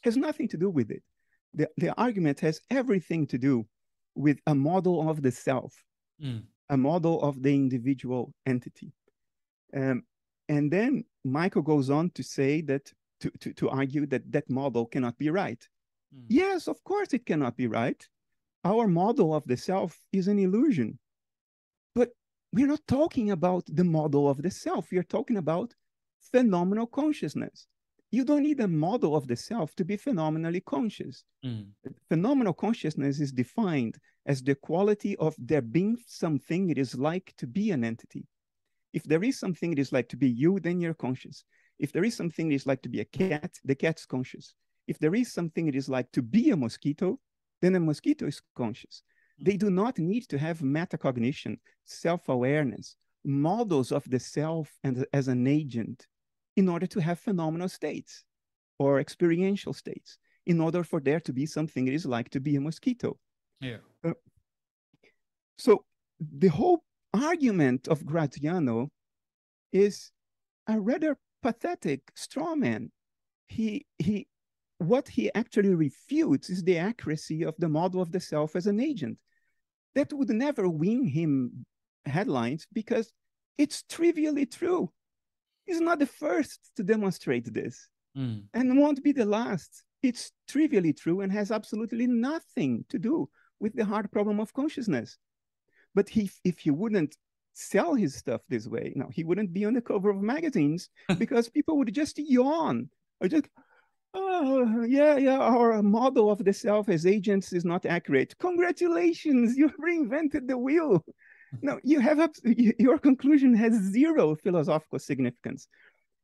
Has nothing to do with it. The, the argument has everything to do with a model of the self, mm. a model of the individual entity. Um, and then Michael goes on to say that, to, to, to argue that that model cannot be right. Mm. Yes, of course it cannot be right. Our model of the self is an illusion But we're not talking about the model of the self. We are talking about phenomenal consciousness. You don't need a model of the self to be phenomenally conscious. Mm. Phenomenal consciousness is defined as the quality of there being something it is like to be an entity. If there is something it is like to be you, then you're conscious. If there is something it is like to be a cat, the cat's conscious. If there is something it is like to be a mosquito, then a mosquito is conscious. They do not need to have metacognition, self-awareness, models of the self and as an agent in order to have phenomenal states or experiential states, in order for there to be something it is like to be a mosquito. Yeah. Uh, so the whole argument of Graziano is a rather pathetic straw man. He he what he actually refutes is the accuracy of the model of the self as an agent that would never win him headlines because it's trivially true. He's not the first to demonstrate this mm. and won't be the last. It's trivially true and has absolutely nothing to do with the hard problem of consciousness. But he, if he wouldn't sell his stuff this way, no, he wouldn't be on the cover of magazines because people would just yawn or just, oh, yeah, yeah, our model of the self as agents is not accurate. Congratulations, you reinvented the wheel. No, you have up, your conclusion has zero philosophical significance,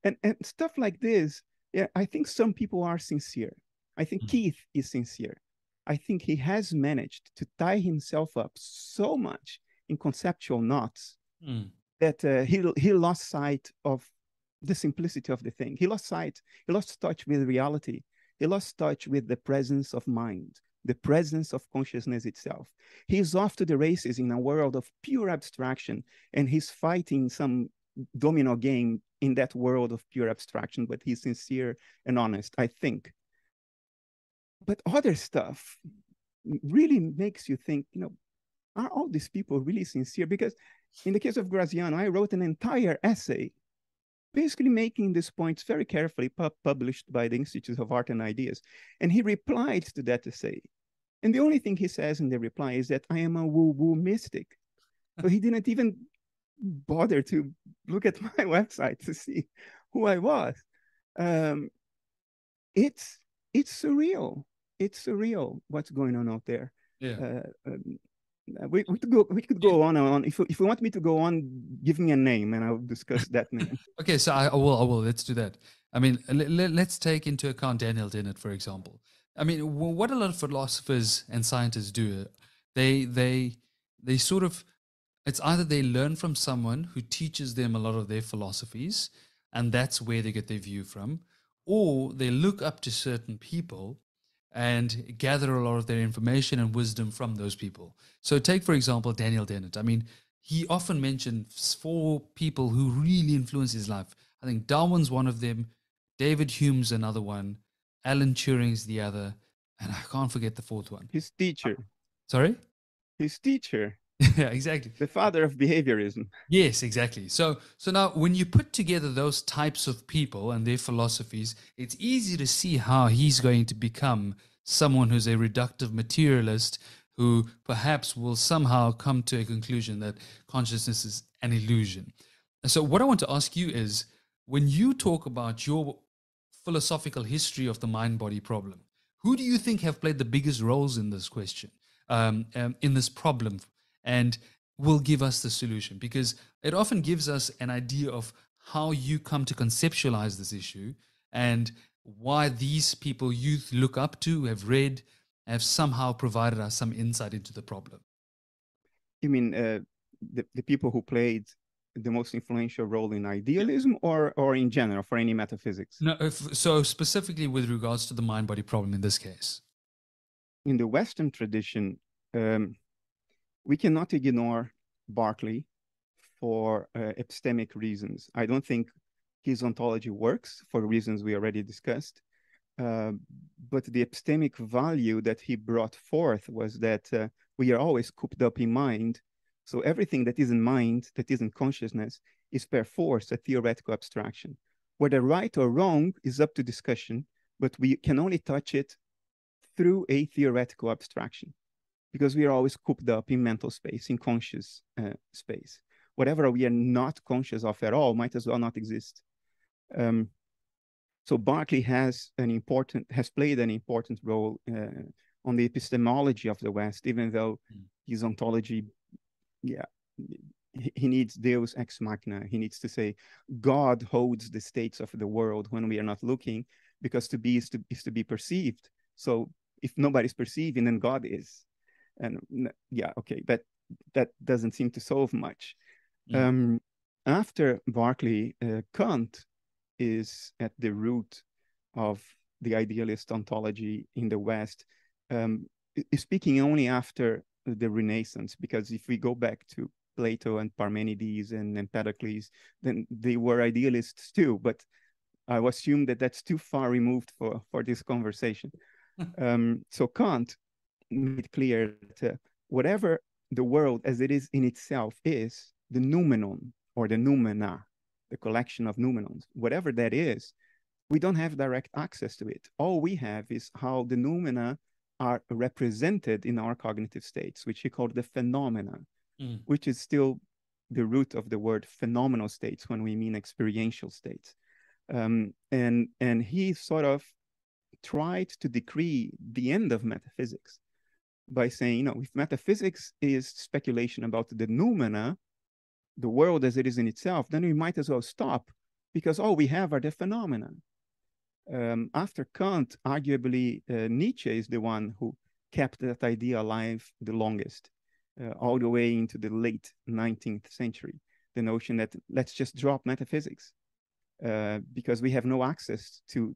and and stuff like this. Yeah, I think some people are sincere. I think mm. Keith is sincere. I think he has managed to tie himself up so much in conceptual knots mm. that uh, he he lost sight of the simplicity of the thing. He lost sight. He lost touch with reality. He lost touch with the presence of mind, the presence of consciousness itself. He's off to the races in a world of pure abstraction, and he's fighting some domino game in that world of pure abstraction, but he's sincere and honest, I think. But other stuff really makes you think, you know, are all these people really sincere? Because in the case of Graziano, I wrote an entire essay basically making these points very carefully pu published by the Institute of Art and Ideas. And he replied to that essay. And the only thing he says in the reply is that I am a woo-woo mystic. so he didn't even bother to look at my website to see who I was. Um, it's it's surreal. It's surreal what's going on out there. Yeah. Uh, um, we, we could go we could go on and on if, if you want me to go on give me a name and i'll discuss that name okay so I, I, will i will let's do that i mean let, us take into account daniel dennett for example i mean what a lot of philosophers and scientists do they they they sort of it's either they learn from someone who teaches them a lot of their philosophies and that's where they get their view from or they look up to certain people and gather a lot of their information and wisdom from those people. So, take for example Daniel Dennett. I mean, he often mentions four people who really influenced his life. I think Darwin's one of them, David Hume's another one, Alan Turing's the other, and I can't forget the fourth one. His teacher. Sorry? His teacher. yeah, exactly. The father of behaviorism. Yes, exactly. So so now when you put together those types of people and their philosophies, it's easy to see how he's going to become someone who's a reductive materialist who perhaps will somehow come to a conclusion that consciousness is an illusion. And so what I want to ask you is when you talk about your philosophical history of the mind body problem, who do you think have played the biggest roles in this question, um, um, in this problem? and will give us the solution because it often gives us an idea of how you come to conceptualize this issue and why these people you look up to have read have somehow provided us some insight into the problem you mean uh, the, the people who played the most influential role in idealism or or in general for any metaphysics no if, so specifically with regards to the mind body problem in this case in the western tradition um, we cannot ignore Berkeley for uh, epistemic reasons. I don't think his ontology works for reasons we already discussed. Uh, but the epistemic value that he brought forth was that uh, we are always cooped up in mind. So everything that is in mind, that is in consciousness, is per force a theoretical abstraction. Whether right or wrong is up to discussion, but we can only touch it through a theoretical abstraction because we are always cooped up in mental space, in conscious uh, space. Whatever we are not conscious of at all might as well not exist. Um, so Berkeley has an important has played an important role uh, on the epistemology of the West, even though mm. his ontology, yeah, he, needs Deus ex machina. He needs to say God holds the states of the world when we are not looking, because to be is to is to be perceived. So if nobody's perceiving, then God is and yeah okay that that doesn't seem to solve much yeah. um, after berkeley uh, kant is at the root of the idealist ontology in the west um, speaking only after the renaissance because if we go back to plato and parmenides and empedocles then they were idealists too but i assume that that's too far removed for for this conversation um, so kant made clear that uh, whatever the world as it is in itself is, the noumenon or the noumena, the collection of noumenons, whatever that is, we don't have direct access to it. All we have is how the noumena are represented in our cognitive states, which he called the phenomena, mm. which is still the root of the word phenomenal states when we mean experiential states. Um, and and he sort of tried to decree the end of metaphysics by saying, you know, if metaphysics is speculation about the noumena, the world as it is in itself, then we might as well stop because all we have are the phenomena. Um, after Kant, arguably uh, Nietzsche is the one who kept that idea alive the longest, uh, all the way into the late 19th century. The notion that let's just drop metaphysics uh, because we have no access to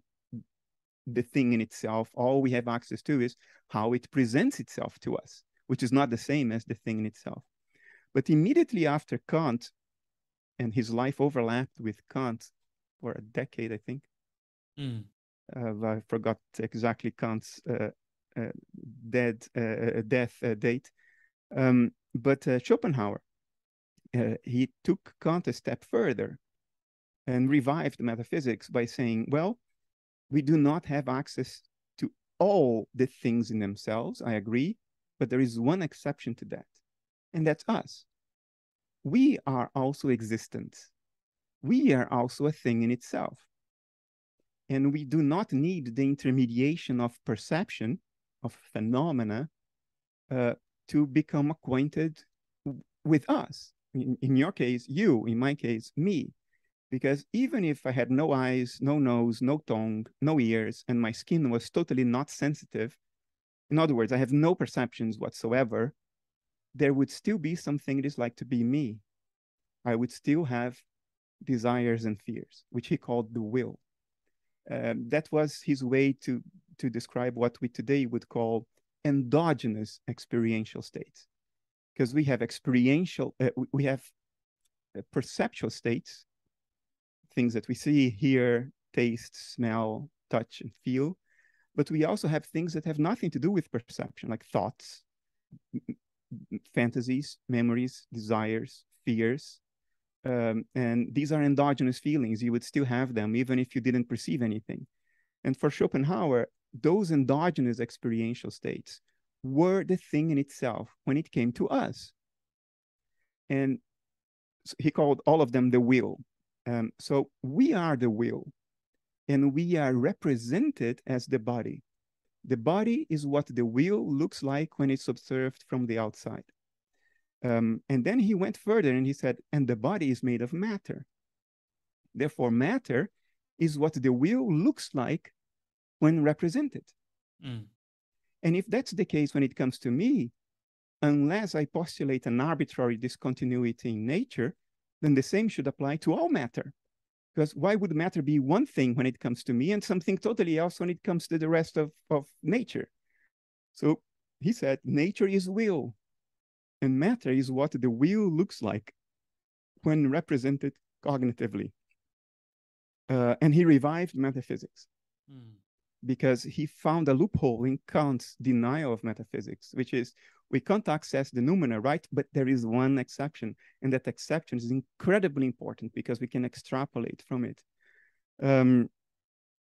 the thing in itself. All we have access to is how it presents itself to us, which is not the same as the thing in itself. But immediately after Kant, and his life overlapped with Kant for a decade, I think. Mm. I forgot exactly Kant's uh, uh, dead uh, death date, um, but Schopenhauer he took Kant a step further and revived metaphysics by saying, well, we do not have access to all the things in themselves. I agree, but there is one exception to that, and that's us. We are also existent. We are also a thing in itself. And we do not need the intermediation of perception, of phenomena, uh, to become acquainted with us. In, in your case, you, in my case, me. Because even if I had no eyes, no nose, no tongue, no ears, and my skin was totally not sensitive, in other words, I have no perceptions whatsoever, there would still be something it is like to be me. I would still have desires and fears, which he called the will. Um, that was his way to, to describe what we today would call endogenous experiential states. Because we have experiential, uh, we have uh, perceptual states, things that we see, hear, taste, smell, touch, and feel. But we also have things that have nothing to do with perception, like thoughts, fantasies, memories, desires, fears. Um, and these are endogenous feelings. You would still have them even if you didn't perceive anything. And for Schopenhauer, those endogenous experiential states were the thing in itself when it came to us. And he called all of them the will. Um, so we are the will, and we are represented as the body. The body is what the will looks like when it's observed from the outside. Um, and then he went further and he said, and the body is made of matter. Therefore, matter is what the will looks like when represented. Mm. And if that's the case when it comes to me, unless I postulate an arbitrary discontinuity in nature, then the same should apply to all matter. Because why would matter be one thing when it comes to me and something totally else when it comes to the rest of, of nature? So he said, nature is will, and matter is what the wheel looks like when represented cognitively. Uh, and he revived metaphysics. Mm because he found a loophole in Kant's denial of metaphysics, which is we can't access the noumena, right? But there is one exception, and that exception is incredibly important because we can extrapolate from it. Um,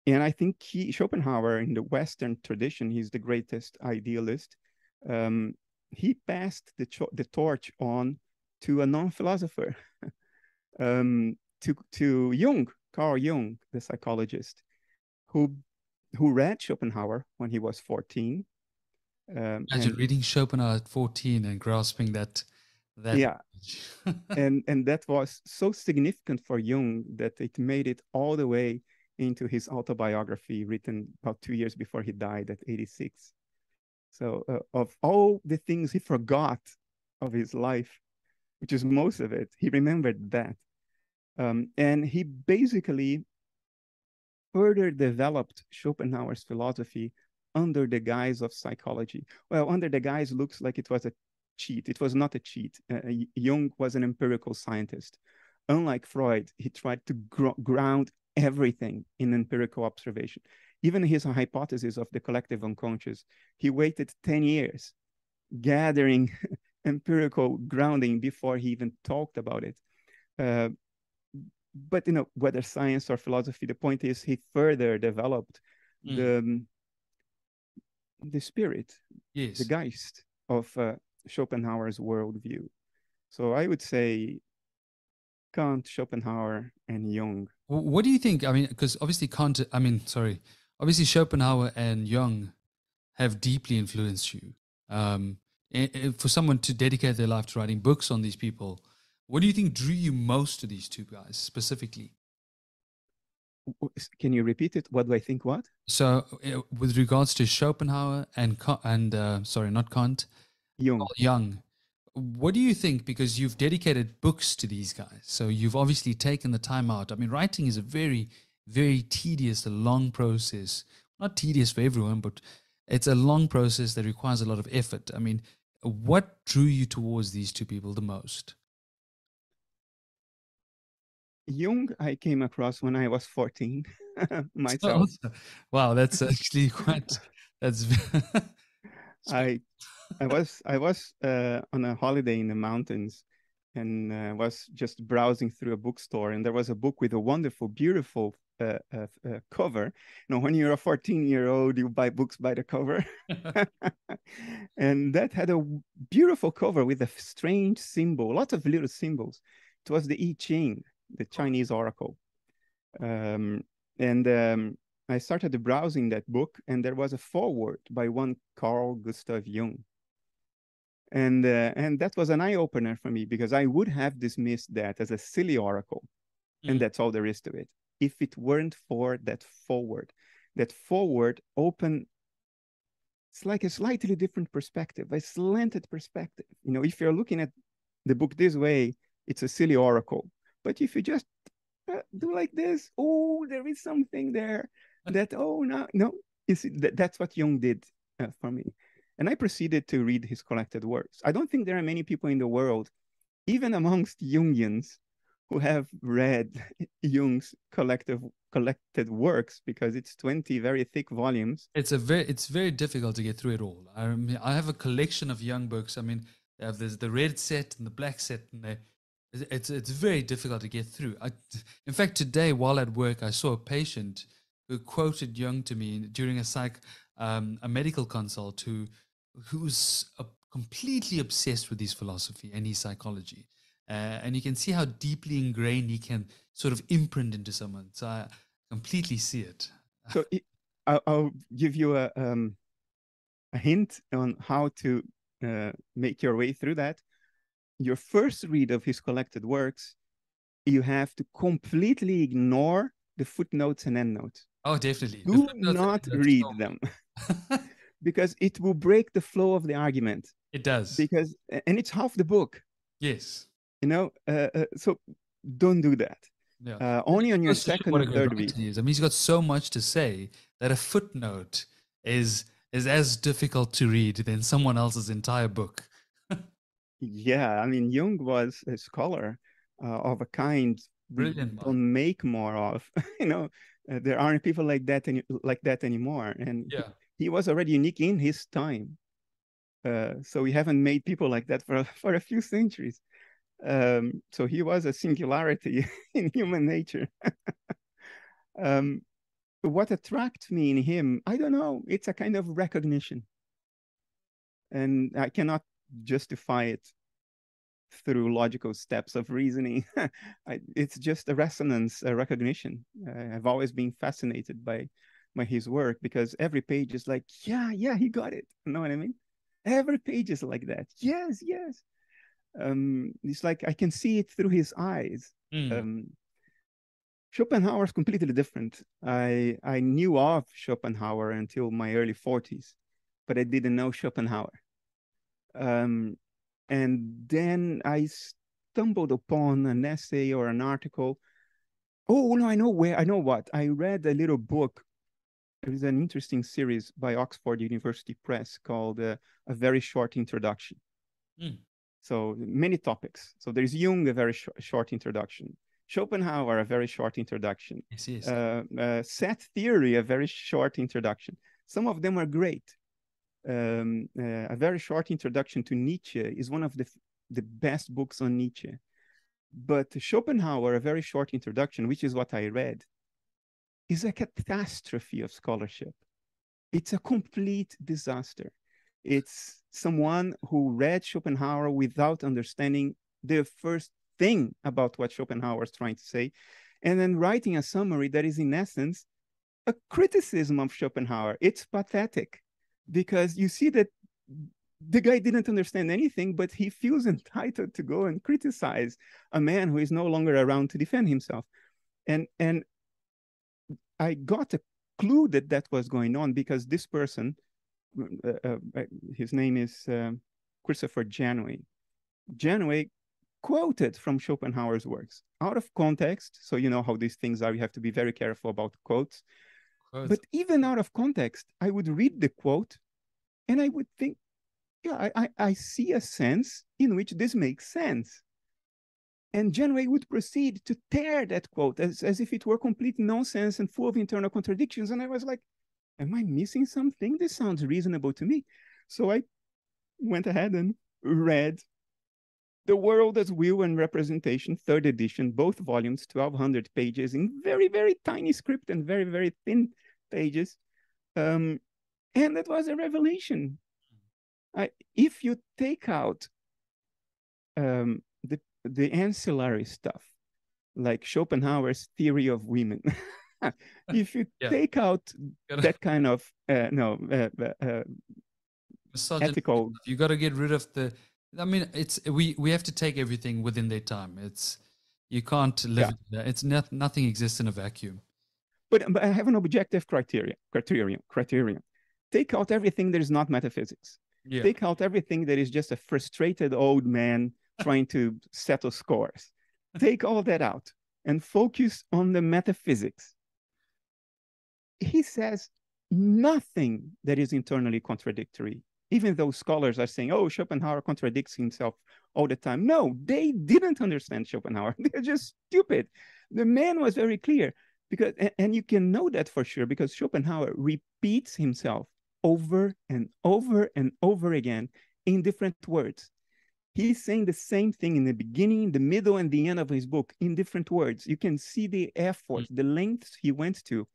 and I think he, Schopenhauer, in the Western tradition, he's the greatest idealist. Um, he passed the, the torch on to a non-philosopher, um, to to Jung, Carl Jung, the psychologist, who who read Schopenhauer when he was 14. Um, Imagine and, reading Schopenhauer at 14 and grasping that. that yeah. and, and that was so significant for Jung that it made it all the way into his autobiography written about two years before he died at 86. So, uh, of all the things he forgot of his life, which is most of it, he remembered that. Um, and he basically further developed Schopenhauer's philosophy under the guise of psychology. Well, under the guise looks like it was a cheat. It was not a cheat. Uh, Jung was an empirical scientist. Unlike Freud, he tried to gr ground everything in empirical observation. Even his hypothesis of the collective unconscious, he waited 10 years gathering empirical grounding before he even talked about it. Uh, but you know whether science or philosophy the point is he further developed mm. the um, the spirit yes. the geist of uh, schopenhauer's worldview so i would say kant schopenhauer and jung what do you think i mean because obviously kant i mean sorry obviously schopenhauer and jung have deeply influenced you Um, for someone to dedicate their life to writing books on these people, what do you think drew you most to these two guys specifically? Can you repeat it? What do I think? What? So, uh, with regards to Schopenhauer and and uh, sorry, not Kant, Jung. Jung. What do you think? Because you've dedicated books to these guys, so you've obviously taken the time out. I mean, writing is a very, very tedious, a long process. Not tedious for everyone, but it's a long process that requires a lot of effort. I mean, what drew you towards these two people the most? Jung, I came across when I was 14 myself. wow, that's actually quite, that's, I, I was, I was uh, on a holiday in the mountains and uh, was just browsing through a bookstore and there was a book with a wonderful, beautiful uh, uh, cover. You know, when you're a 14 year old, you buy books by the cover. and that had a beautiful cover with a strange symbol, lots of little symbols. It was the I Ching the Chinese oracle. Um, and um, I started browsing that book, and there was a foreword by one Carl Gustav Jung. And, uh, and that was an eye opener for me because I would have dismissed that as a silly oracle. Mm. And that's all there is to it. If it weren't for that foreword. that foreword open it's like a slightly different perspective, a slanted perspective. You know, if you're looking at the book this way, it's a silly oracle. But if you just uh, do like this, oh, there is something there that, oh, no, no. You see, that, that's what Jung did uh, for me. And I proceeded to read his collected works. I don't think there are many people in the world, even amongst Jungians, who have read Jung's collective collected works because it's 20 very thick volumes. It's a very it's very difficult to get through it all. I mean, I have a collection of Jung books. I mean, this, the red set and the black set, and they it's it's very difficult to get through. I, in fact, today while at work, I saw a patient who quoted Jung to me during a psych um, a medical consult who who's a, completely obsessed with his philosophy and his psychology, uh, and you can see how deeply ingrained he can sort of imprint into someone. So I completely see it. So I'll, I'll give you a um, a hint on how to uh, make your way through that your first read of his collected works, you have to completely ignore the footnotes and endnotes. Oh, definitely. Do not read them because it will break the flow of the argument. It does. Because, and it's half the book. Yes. You know, uh, uh, so don't do that. Yeah. Uh, only on your second or third read. I mean, he's got so much to say that a footnote is is as difficult to read than someone else's entire book. Yeah, I mean, Jung was a scholar uh, of a kind Brilliant. we don't make more of. you know, uh, there aren't people like that any, like that anymore. And yeah. he, he was already unique in his time. Uh, so we haven't made people like that for for a few centuries. Um, so he was a singularity in human nature. um, what attracts me in him, I don't know. It's a kind of recognition, and I cannot justify it through logical steps of reasoning. I, it's just a resonance, a recognition. Uh, I've always been fascinated by by his work because every page is like, yeah, yeah, he got it. You know what I mean? Every page is like that. Yes, yes. Um, it's like I can see it through his eyes. Mm. Um, Schopenhauer is completely different. I I knew of Schopenhauer until my early 40s, but I didn't know Schopenhauer. Um, and then I stumbled upon an essay or an article. Oh no, I know where. I know what. I read a little book. It was an interesting series by Oxford University Press called uh, "A Very Short Introduction." Mm. So many topics. So there's Jung, a very sh- short introduction. Schopenhauer, a very short introduction. Yes, yes. Uh, uh, set theory, a very short introduction. Some of them are great um, uh, a very short introduction to Nietzsche is one of the the best books on Nietzsche. But Schopenhauer, a very short introduction, which is what I read, is a catastrophe of scholarship. It's a complete disaster. It's someone who read Schopenhauer without understanding the first thing about what Schopenhauer is trying to say, and then writing a summary that is, in essence, a criticism of Schopenhauer. It's pathetic because you see that the guy didn't understand anything, but he feels entitled to go and criticize a man who is no longer around to defend himself. And and I got a clue that that was going on because this person, uh, uh, uh his name is uh, Christopher Janaway. Janaway quoted from Schopenhauer's works out of context. So you know how these things are. You have to be very careful about quotes. quotes. But even out of context, I would read the quote and I would think, yeah, I, I, I see a sense in which this makes sense. And Janaway would proceed to tear that quote as, as if it were complete nonsense and full of internal contradictions. And I was like, am I missing something? This sounds reasonable to me. So I went ahead and read The World as Will and Representation, third edition, both volumes, 1200 pages in very, very tiny script and very, very thin pages. Um, and it was a revelation. I, if you take out um, the the ancillary stuff, like Schopenhauer's theory of women. if you yeah. take out that kind of uh, no uh, uh, uh ethical, you got to get rid of the. I mean, it's we we have to take everything within their time. It's you can't live. Yeah. It's not nothing exists in a vacuum. But but I have an objective criteria criterion criterion. Take out everything that is not metaphysics. Yeah. Take out everything that is just a frustrated old man trying to settle scores. Take all that out and focus on the metaphysics. He says nothing that is internally contradictory, even though scholars are saying, oh, Schopenhauer contradicts himself all the time. No, they didn't understand Schopenhauer. They're just stupid. The man was very clear because and you can know that for sure because Schopenhauer repeats himself over and over and over again in different words he's saying the same thing in the beginning, the middle, and the end of his book in different words. You can see the effort, mm. the lengths he went to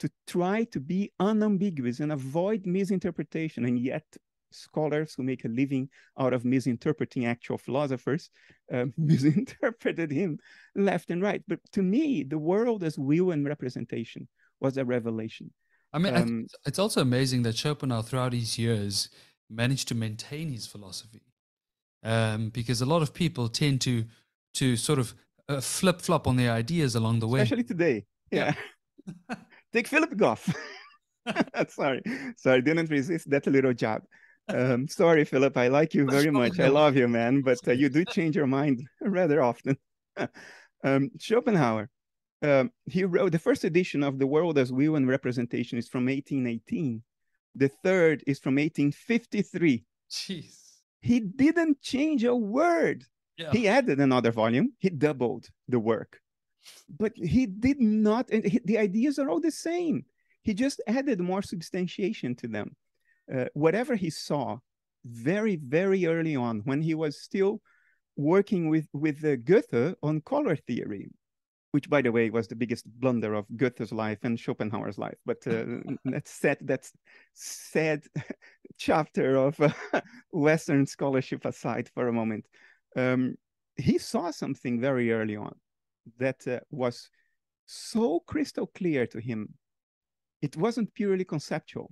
to try to be unambiguous and avoid misinterpretation. And yet, scholars who make a living out of misinterpreting actual philosophers uh, misinterpreted him left and right. But to me, the world as will and representation was a revelation. I mean, um, it's also amazing that Schopenhauer, throughout his years, managed to maintain his philosophy um, because a lot of people tend to to sort of uh, flip flop on their ideas along the way. Especially today. Yeah. yeah. Take Philip Goff. sorry, sorry, didn't resist that little jab. Um, sorry, Philip, I like you very much. I love you, man, but uh, you do change your mind rather often. um, Schopenhauer, um, he wrote the first edition of The World as Will and Representation is from 1818. The third is from 1853. Jeez. He didn't change a word. Yeah. He added another volume. He doubled the work, but he did not. And he, the ideas are all the same. He just added more substantiation to them. Uh, whatever he saw very, very early on, when he was still working with with uh, Goethe on color theory, which by the way was the biggest blunder of Goethe's life and Schopenhauer's life. But uh, that's sad. That's sad chapter of uh, Western scholarship aside for a moment. Um, he saw something very early on that uh, was so crystal clear to him. It wasn't purely conceptual.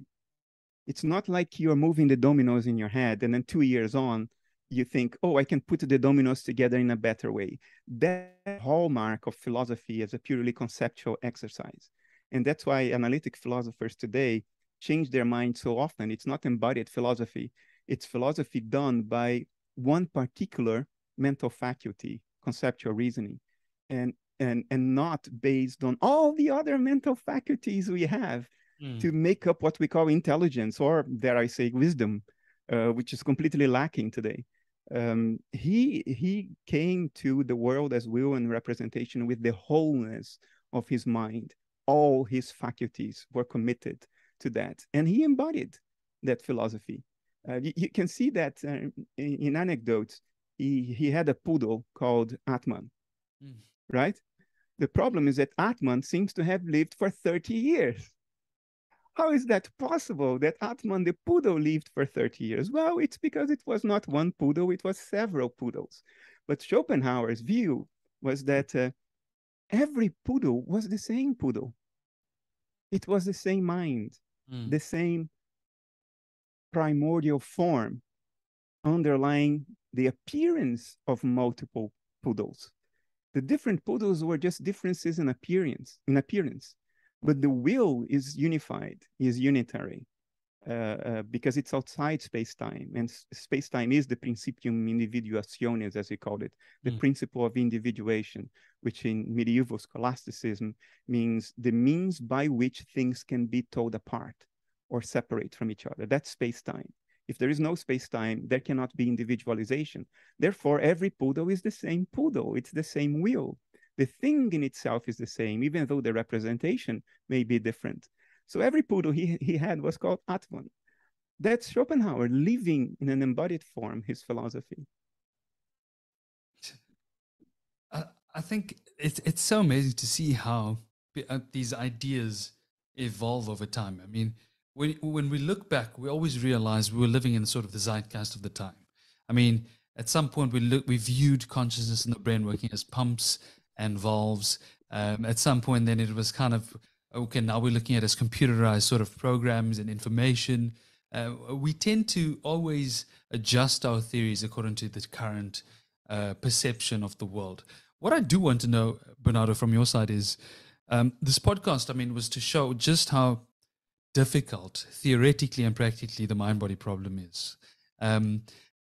It's not like you're moving the dominoes in your head and then two years on, you think, oh, I can put the dominoes together in a better way. That hallmark of philosophy is a purely conceptual exercise. And that's why analytic philosophers today change their mind so often. It's not embodied philosophy, it's philosophy done by one particular mental faculty, conceptual reasoning, and, and, and not based on all the other mental faculties we have mm. to make up what we call intelligence, or dare I say, wisdom. Uh, which is completely lacking today um, he he came to the world as will and representation with the wholeness of his mind. All his faculties were committed to that, and he embodied that philosophy. Uh, you, you, can see that uh, in, in, anecdotes. He he had a poodle called Atman, mm. Right? The problem is that Atman seems to have lived for 30 years. How is that possible that Atman the poodle lived for 30 years? Well, it's because it was not one poodle, it was several poodles. But Schopenhauer's view was that uh, every poodle was the same poodle. It was the same mind, mm. the same primordial form, underlying the appearance of multiple poodles. The different poodles were just differences in appearance, in appearance, but the will is unified, is unitary. Uh, uh, because it's outside space-time, and space-time is the principium individuationis, as we called it, the mm. principle of individuation, which in medieval scholasticism means the means by which things can be told apart or separate from each other. That's space-time. If there is no space-time, there cannot be individualization. Therefore, every poodle is the same poodle. It's the same will. The thing in itself is the same, even though the representation may be different. So every poodle he, he had was called Atman. That's Schopenhauer living in an embodied form his philosophy. I, I think it's, it's so amazing to see how uh, these ideas evolve over time. I mean, when, when we look back, we always realize we were living in sort of the zeitgeist of the time. I mean, at some point we look, we viewed consciousness in the brain working as pumps and valves. Um, at some point, then it was kind of okay, now we're looking at as computerized sort of programs and information. Uh, we tend to always adjust our theories according to the current uh, perception of the world. What I do want to know, Bernardo, from your side is um, this podcast, I mean, was to show just how difficult theoretically and practically the mind body problem is. Um,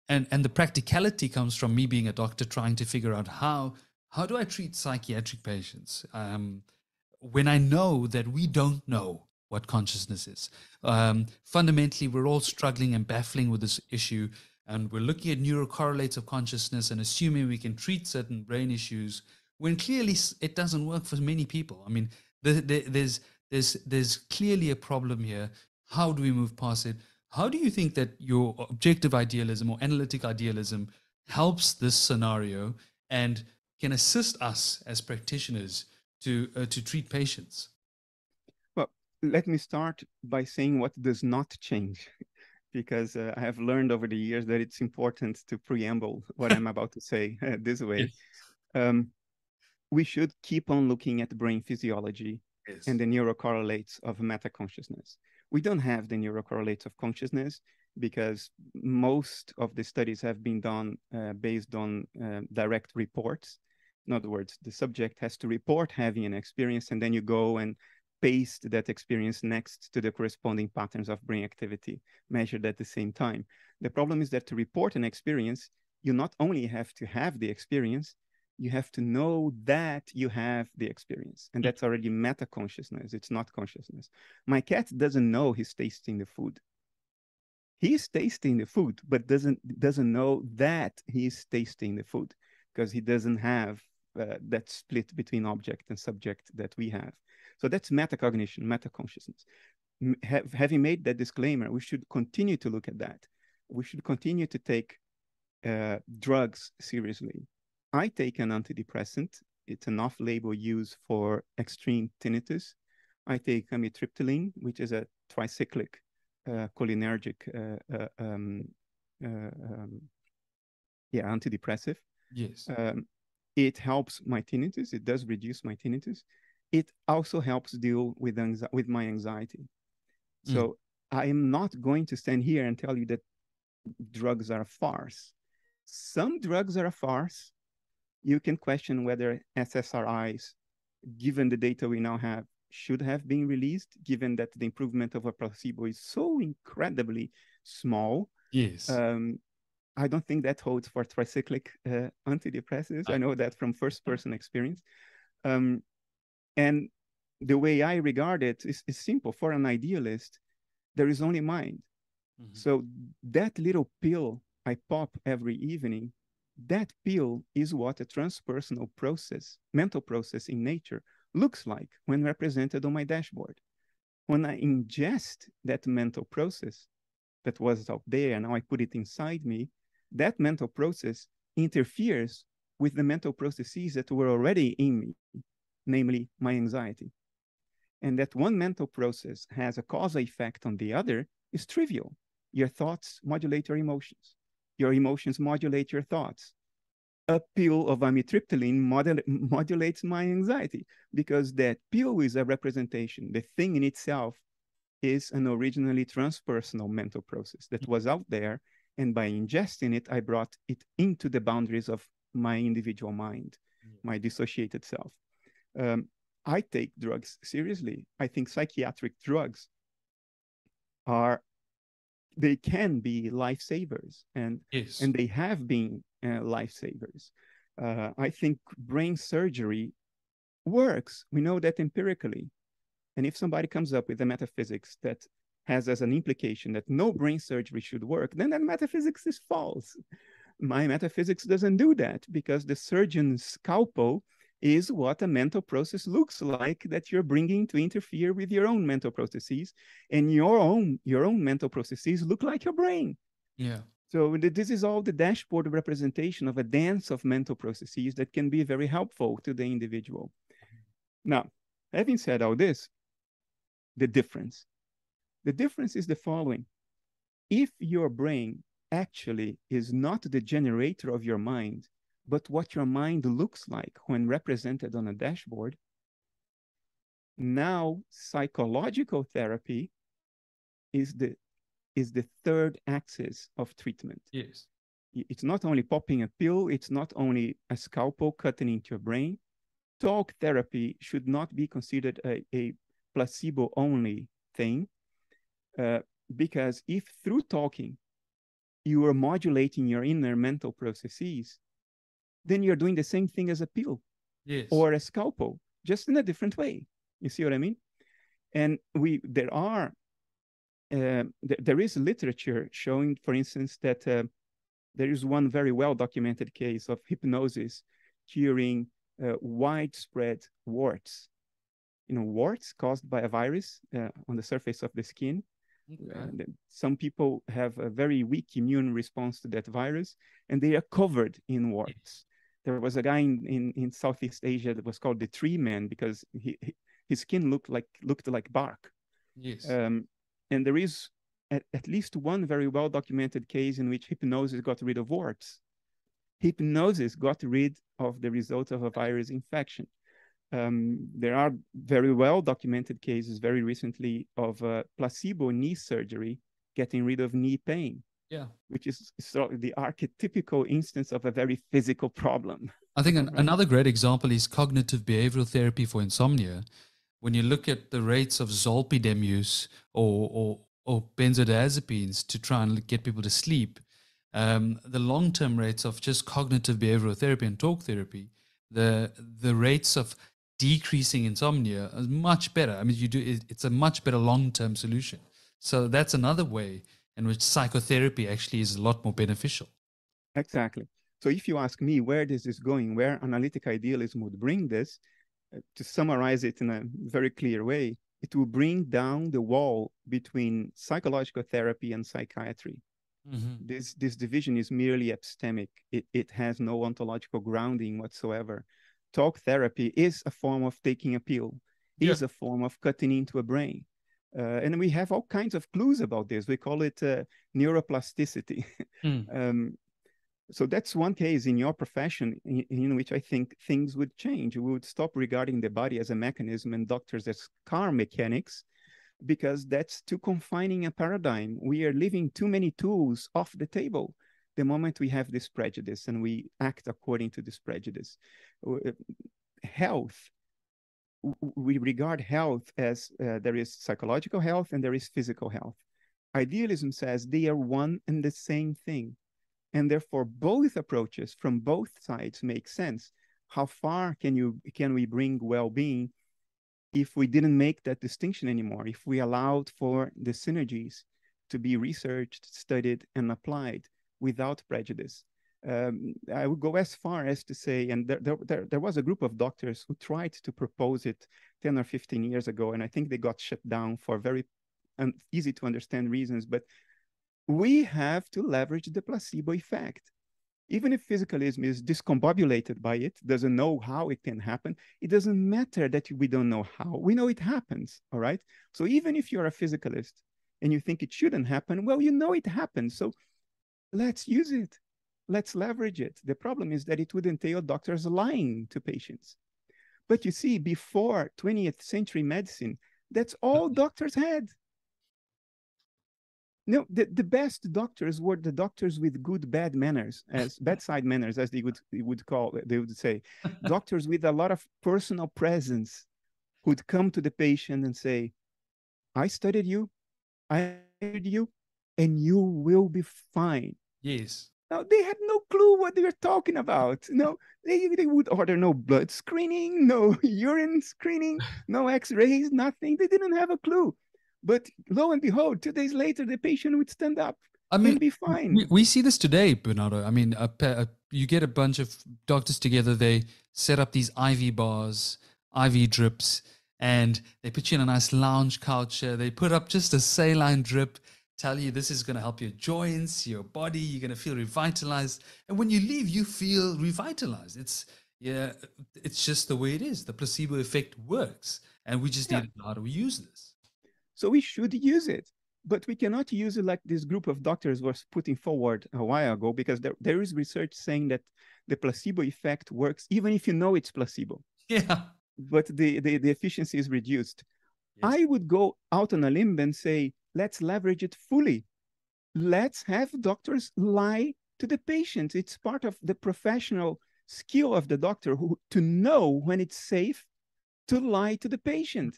and, and the practicality comes from me being a doctor trying to figure out how, how do I treat psychiatric patients? Um, when I know that we don't know what consciousness is. Um, fundamentally, we're all struggling and baffling with this issue, and we're looking at neurocorrelates of consciousness and assuming we can treat certain brain issues when clearly it doesn't work for many people. I mean, there's there's there's clearly a problem here. How do we move past it? How do you think that your objective idealism or analytic idealism helps this scenario and can assist us as practitioners to uh, to treat patients? Well, let me start by saying what does not change, because uh, I have learned over the years that it's important to preamble what I'm about to say uh, this way. Yes. Um, we should keep on looking at brain physiology yes. and the neurocorrelates of meta consciousness. We don't have the neurocorrelates of consciousness because most of the studies have been done uh, based on uh, direct reports in other words, the subject has to report having an experience, and then you go and paste that experience next to the corresponding patterns of brain activity measured at the same time. The problem is that to report an experience, you not only have to have the experience, you have to know that you have the experience. And that's already meta consciousness. It's not consciousness. My cat doesn't know he's tasting the food. He's tasting the food, but doesn't doesn't know that he's tasting the food because he doesn't have uh, that split between object and subject that we have. So that's metacognition, metaconsciousness. Have, having made that disclaimer, we should continue to look at that. We should continue to take uh, drugs seriously. I take an antidepressant. It's an off-label use for extreme tinnitus. I take amitriptyline, which is a tricyclic uh, cholinergic uh, uh um, uh, um, yeah, antidepressive. Yes. Um, it helps my tinnitus. It does reduce my tinnitus. It also helps deal with anxi- with my anxiety. Mm. So I am not going to stand here and tell you that drugs are a farce. Some drugs are a farce. You can question whether SSRIs, given the data we now have, should have been released, given that the improvement of a placebo is so incredibly small. Yes. Um, I don't think that holds for tricyclic uh, antidepressants. I know that from first person experience. Um, and the way I regard it is, is, simple. For an idealist, there is only mind. Mm-hmm. So that little pill I pop every evening, that pill is what a transpersonal process, mental process in nature, looks like when represented on my dashboard. When I ingest that mental process that was out there, and now I put it inside me, that mental process interferes with the mental processes that were already in me, namely my anxiety. And that one mental process has a cause effect on the other is trivial. Your thoughts modulate your emotions. Your emotions modulate your thoughts. A pill of amitriptyline modul- modulates my anxiety because that pill is a representation. The thing in itself is an originally transpersonal mental process that was out there And by ingesting it, I brought it into the boundaries of my individual mind, my dissociated self. Um, I take drugs seriously. I think psychiatric drugs are they can be lifesavers and yes. and they have been uh, lifesavers. Uh, I think brain surgery works. We know that empirically. And if somebody comes up with a metaphysics that has as an implication that no brain surgery should work, then that metaphysics is false. My metaphysics doesn't do that because the surgeon's scalpel is what a mental process looks like that you're bringing to interfere with your own mental processes and your own your own mental processes look like your brain. Yeah. So this is all the dashboard representation of a dance of mental processes that can be very helpful to the individual. Now having said all this the difference. The difference is the following. If your brain actually is not the generator of your mind but what your mind looks like when represented on a dashboard. Now, psychological therapy is the is the third axis of treatment. Yes. It's not only popping a pill, it's not only a scalpel cutting into your brain. Talk therapy should not be considered a, a placebo only thing, uh, because if through talking you are modulating your inner mental processes, then you're doing the same thing as a pill yes. or a scalpel, just in a different way. You see what I mean? And we there are uh, th- there is literature showing, for instance, that uh, there is one very well documented case of hypnosis curing uh, widespread warts. You know, warts caused by a virus uh, on the surface of the skin. Okay. some people have a very weak immune response to that virus, and they are covered in warts there was a guy in, in, in Southeast Asia that was called the tree man because he, he his skin looked like looked like bark. Yes. Um, and there is at, at least one very well documented case in which hypnosis got rid of warts. Hypnosis got rid of the result of a virus infection. Um, there are very well documented cases very recently of uh, placebo knee surgery getting rid of knee pain. Yeah. Which is sort of the archetypical instance of a very physical problem. I think an, right? another great example is cognitive behavioral therapy for insomnia. When you look at the rates of zolpidem use or, or, or benzodiazepines to try and get people to sleep, um, the long term rates of just cognitive behavioral therapy and talk therapy, the, the rates of decreasing insomnia is much better. I mean, you do it's a much better long term solution. So that's another way in which psychotherapy actually is a lot more beneficial. Exactly. So if you ask me where this is going, where analytic idealism would bring this, uh, to summarize it in a very clear way, it will bring down the wall between psychological therapy and psychiatry. Mm-hmm. This this division is merely epistemic. It it has no ontological grounding whatsoever. Talk therapy is a form of taking a pill, yeah. is a form of cutting into a brain. Uh, and we have all kinds of clues about this. We call it uh, neuroplasticity. Mm. um, so that's one case in your profession in, in, which I think things would change. We would stop regarding the body as a mechanism and doctors as car mechanics, because that's too confining a paradigm. We are leaving too many tools off the table the moment we have this prejudice and we act according to this prejudice. Uh, health we regard health as uh, there is psychological health and there is physical health. Idealism says they are one and the same thing. And therefore, both approaches from both sides make sense. How far can you can we bring well-being if we didn't make that distinction anymore? If we allowed for the synergies to be researched, studied, and applied without prejudice? Um, I would go as far as to say, and there, there, there, was a group of doctors who tried to propose it 10 or 15 years ago, and I think they got shut down for very um, easy to understand reasons. But we have to leverage the placebo effect. Even if physicalism is discombobulated by it, doesn't know how it can happen, it doesn't matter that we don't know how. We know it happens, all right? So even if you're a physicalist and you think it shouldn't happen, well, you know it happens. So let's use it let's leverage it. The problem is that it would entail doctors lying to patients. But you see, before 20th century medicine, that's all mm-hmm. doctors had. no, the, the best doctors were the doctors with good bad manners, as bedside manners, as they would they would call they would say, doctors with a lot of personal presence, who'd come to the patient and say, "I studied you, I studied you, and you will be fine." Yes. Now they had no clue what they were talking about. No, they, they would order no blood screening, no urine screening, no X-rays, nothing. They didn't have a clue. But lo and behold, two days later, the patient would stand up I mean, be fine. We, we see this today, Bernardo. I mean, a, a, you get a bunch of doctors together. They set up these IV bars, IV drips, and they put you in a nice lounge couch. They put up just a saline drip tell you this is going to help your joints, your body. You're going to feel revitalized, and when you leave, you feel revitalized. It's yeah, it's just the way it is. The placebo effect works, and we just yeah. need to know how to use this. So we should use it, but we cannot use it like this group of doctors was putting forward a while ago, because there, there is research saying that the placebo effect works even if you know it's placebo. Yeah. But the, the, the efficiency is reduced. Yes. I would go out on a limb and say Let's leverage it fully. Let's have doctors lie to the patient. It's part of the professional skill of the doctor who, to know when it's safe to lie to the patient.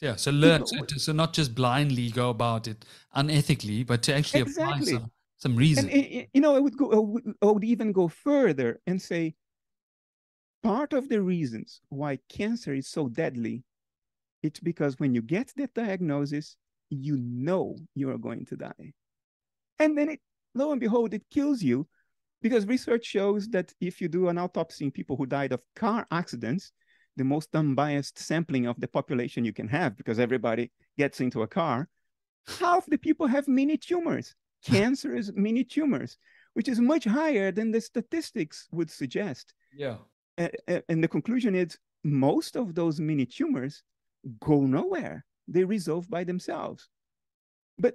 Yeah, so learn to, so not just blindly go about it unethically, but to actually exactly. apply some, some reason. And, eh, eh, you know, I would go, I would, I would even go further and say, part of the reasons why cancer is so deadly, it's because when you get the diagnosis, you know you are going to die. And then it, lo and behold, it kills you because research shows that if you do an autopsy in people who died of car accidents, the most unbiased sampling of the population you can have because everybody gets into a car, half the people have mini tumors, cancerous mini tumors, which is much higher than the statistics would suggest. Yeah. and the conclusion is most of those mini tumors go nowhere they resolve by themselves. But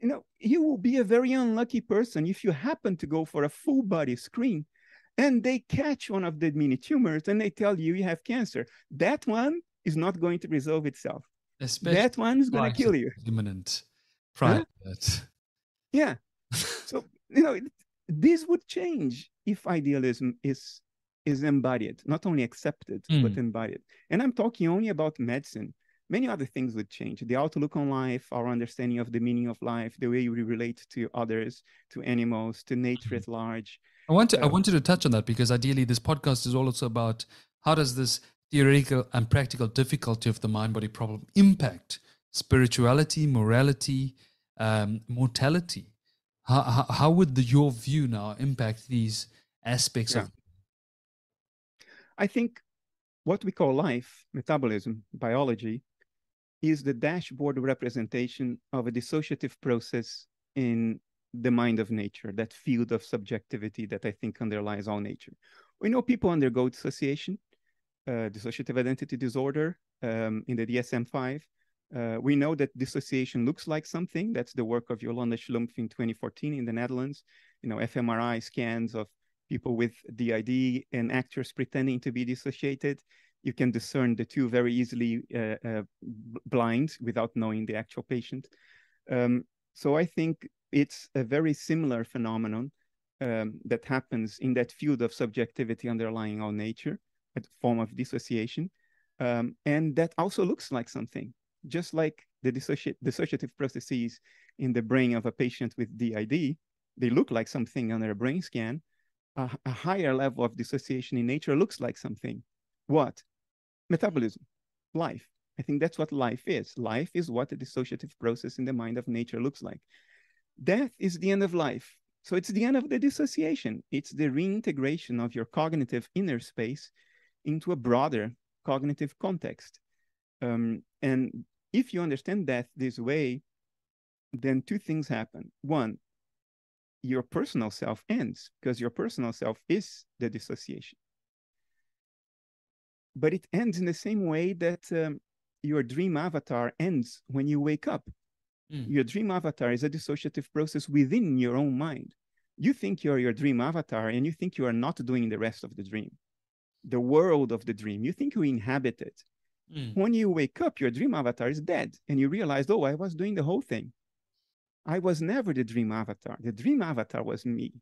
you know, you will be a very unlucky person if you happen to go for a full body screen and they catch one of the mini tumors and they tell you you have cancer. That one is not going to resolve itself. Especially that one is going to kill you. Imminent. Prior huh? Yeah. so you know, this would change if idealism is is embodied, not only accepted, mm. but embodied. And I'm talking only about medicine many other things would change. The outlook on life, our understanding of the meaning of life, the way we relate to others, to animals, to nature at large. I want to, uh, I wanted to touch on that because ideally this podcast is also about how does this theoretical and practical difficulty of the mind body problem impact spirituality, morality, um, mortality? How, how, how would the, your view now impact these aspects yeah. of? I think what we call life, metabolism, biology, is the dashboard representation of a dissociative process in the mind of nature, that field of subjectivity that I think underlies all nature. We know people undergo dissociation, uh, dissociative identity disorder um, in the DSM-5. Uh, we know that dissociation looks like something. That's the work of Yolanda Schlumpf in 2014 in the Netherlands. You know, fMRI scans of people with DID and actors pretending to be dissociated you can discern the two very easily uh, uh, blind without knowing the actual patient. Um, so I think it's a very similar phenomenon um, that happens in that field of subjectivity underlying all nature, a form of dissociation. Um, and that also looks like something, just like the dissoci dissociative processes in the brain of a patient with DID, they look like something on a brain scan. A, a higher level of dissociation in nature looks like something. What? metabolism, life. I think that's what life is. Life is what a dissociative process in the mind of nature looks like. Death is the end of life. So it's the end of the dissociation. It's the reintegration of your cognitive inner space into a broader cognitive context. Um, and if you understand death this way, then two things happen. One, your personal self ends because your personal self is the dissociation but it ends in the same way that um, your dream avatar ends when you wake up. Mm. Your dream avatar is a dissociative process within your own mind. You think you're your dream avatar and you think you are not doing the rest of the dream, the world of the dream. You think you inhabit it. Mm. When you wake up, your dream avatar is dead and you realize, oh, I was doing the whole thing. I was never the dream avatar. The dream avatar was me.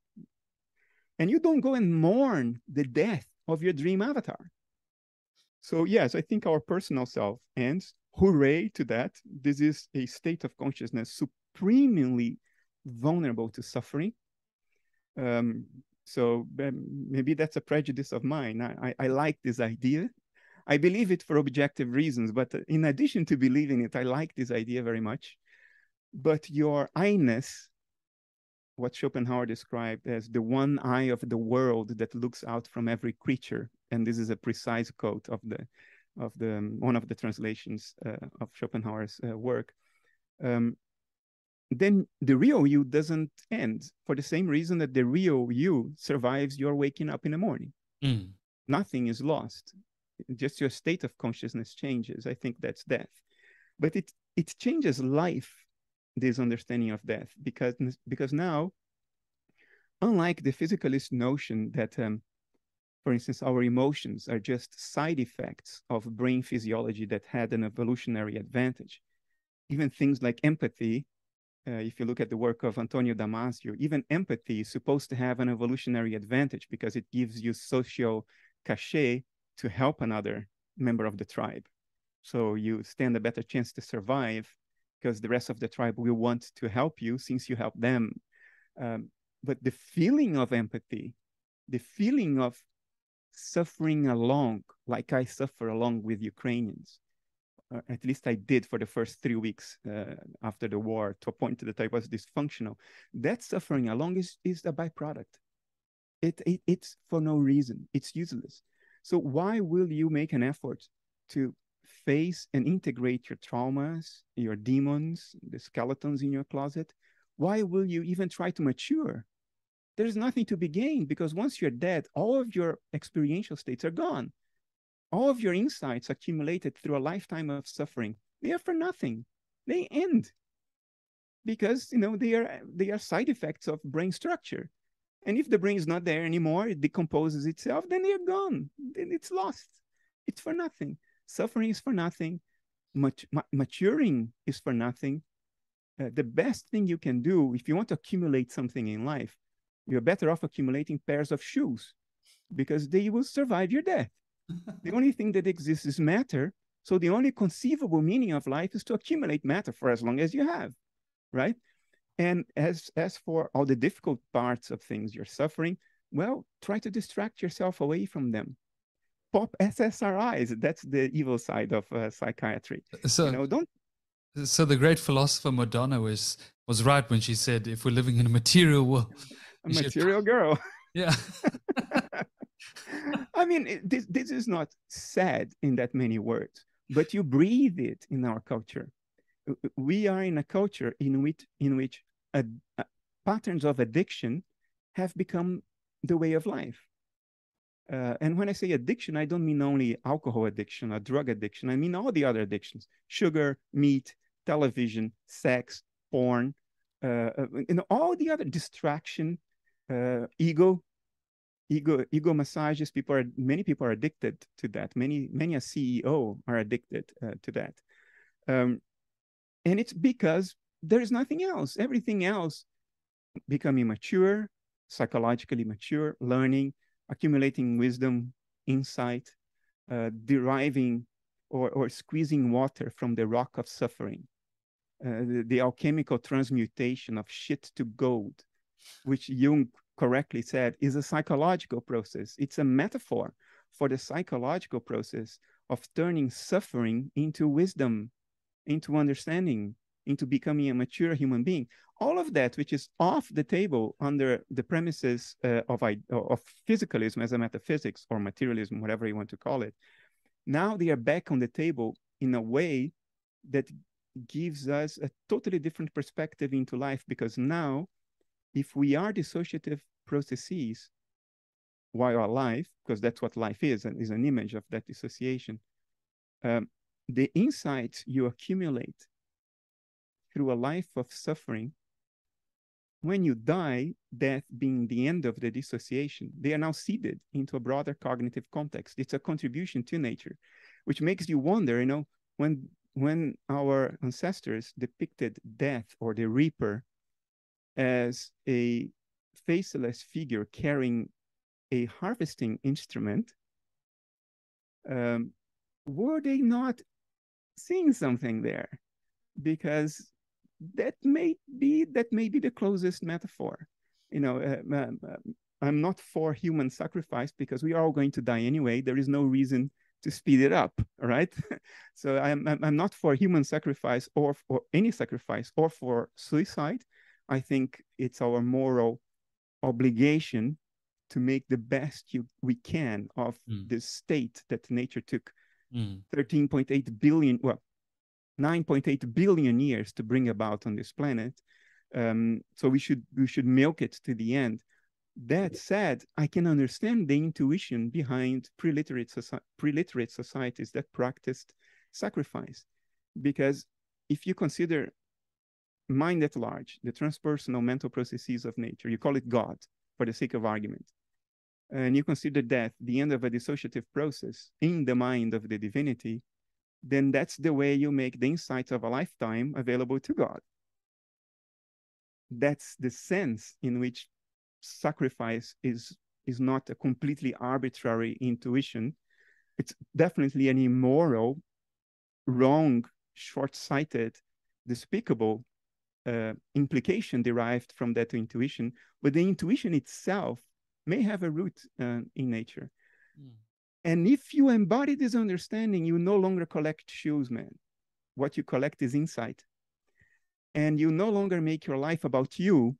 And you don't go and mourn the death of your dream avatar. So, yes, I think our personal self ends. Hooray to that. This is a state of consciousness supremely vulnerable to suffering. Um, so maybe that's a prejudice of mine. I, I, I like this idea. I believe it for objective reasons, but in addition to believing it, I like this idea very much. But your I-ness, what Schopenhauer described as the one eye of the world that looks out from every creature, and this is a precise quote of the of the one of the translations uh, of Schopenhauer's uh, work. Um, then the real you doesn't end for the same reason that the real you survives your waking up in the morning. Mm. Nothing is lost. Just your state of consciousness changes. I think that's death. But it it changes life, this understanding of death, because because now, unlike the physicalist notion that um, for instance, our emotions are just side effects of brain physiology that had an evolutionary advantage. Even things like empathy uh, if you look at the work of Antonio Damasio, even empathy is supposed to have an evolutionary advantage because it gives you social cachet to help another member of the tribe. So you stand a better chance to survive because the rest of the tribe will want to help you since you help them. Um, but the feeling of empathy, the feeling of suffering along, like I suffer along with Ukrainians, uh, at least I did for the first three weeks uh, after the war, to a point that I was dysfunctional. That suffering along is, is a byproduct. It, it, it's for no reason, it's useless. So, why will you make an effort to face and integrate your traumas, your demons, the skeletons in your closet? Why will you even try to mature? There's nothing to be gained because once you're dead, all of your experiential states are gone. All of your insights accumulated through a lifetime of suffering they are for nothing. They end because you know they are they are side effects of brain structure. And if the brain is not there anymore it decomposes itself then they're gone. Then it's lost. It's for nothing suffering is for nothing Mat- ma- maturing is for nothing uh, the best thing you can do if you want to accumulate something in life you're better off accumulating pairs of shoes because they will survive your death the only thing that exists is matter. So the only conceivable meaning of life is to accumulate matter for as long as you have, right? And as as for all the difficult parts of things you're suffering, well, try to distract yourself away from them. Pop SSRIs. That's the evil side of uh, psychiatry. So you know, don't. So the great philosopher Madonna was was right when she said, "If we're living in a material world, a material should... girl." Yeah. I mean, this, this is not said in that many words, but you breathe it in our culture. We are in a culture in which, in which a, a, patterns of addiction have become the way of life. Uh, and when I say addiction, I don't mean only alcohol addiction or drug addiction. I mean all the other addictions: sugar, meat, television, sex, porn, uh, uh and all the other distraction, uh, ego, ego ego massages. People are many people are addicted to that. Many many a ceo are addicted uh, to that. Um, and it's because there's nothing else. Everything else becoming mature psychologically mature learning accumulating wisdom insight uh, deriving or, or squeezing water from the rock of suffering uh, the, the alchemical transmutation of shit to gold which jung correctly said, is a psychological process. It's a metaphor for the psychological process of turning suffering into wisdom, into understanding, into becoming a mature human being. All of that, which is off the table under the premises uh, of, of physicalism as a metaphysics or materialism, whatever you want to call it, now they are back on the table in a way that gives us a totally different perspective into life because now if we are dissociative processes while alive, because that's what life is, and is an image of that dissociation, um, the insights you accumulate through a life of suffering, when you die, death being the end of the dissociation, they are now seeded into a broader cognitive context. It's a contribution to nature, which makes you wonder, you know, when when our ancestors depicted death or the reaper as a faceless figure carrying a harvesting instrument, um, were they not seeing something there? Because that may be that may be the closest metaphor. You know, uh, I'm not for human sacrifice because we are all going to die anyway. There is no reason to speed it up, all right? so I'm, I'm not for human sacrifice or for any sacrifice or for suicide. I think it's our moral obligation to make the best you, we can of mm. the state that nature took mm. 13.8 billion, well, 9.8 billion years to bring about on this planet. Um, so we should we should milk it to the end. That said, I can understand the intuition behind pre-literate, soci- pre-literate societies that practiced sacrifice. Because if you consider mind at large, the transpersonal mental processes of nature, you call it God for the sake of argument, and you consider death the end of a dissociative process in the mind of the divinity, then that's the way you make the insights of a lifetime available to God. That's the sense in which sacrifice is is not a completely arbitrary intuition. It's definitely an immoral, wrong, short-sighted, despicable uh, implication derived from that intuition. But the intuition itself may have a root uh, in nature. Mm. And if you embody this understanding, you no longer collect shoes, man. What you collect is insight. And you no longer make your life about you,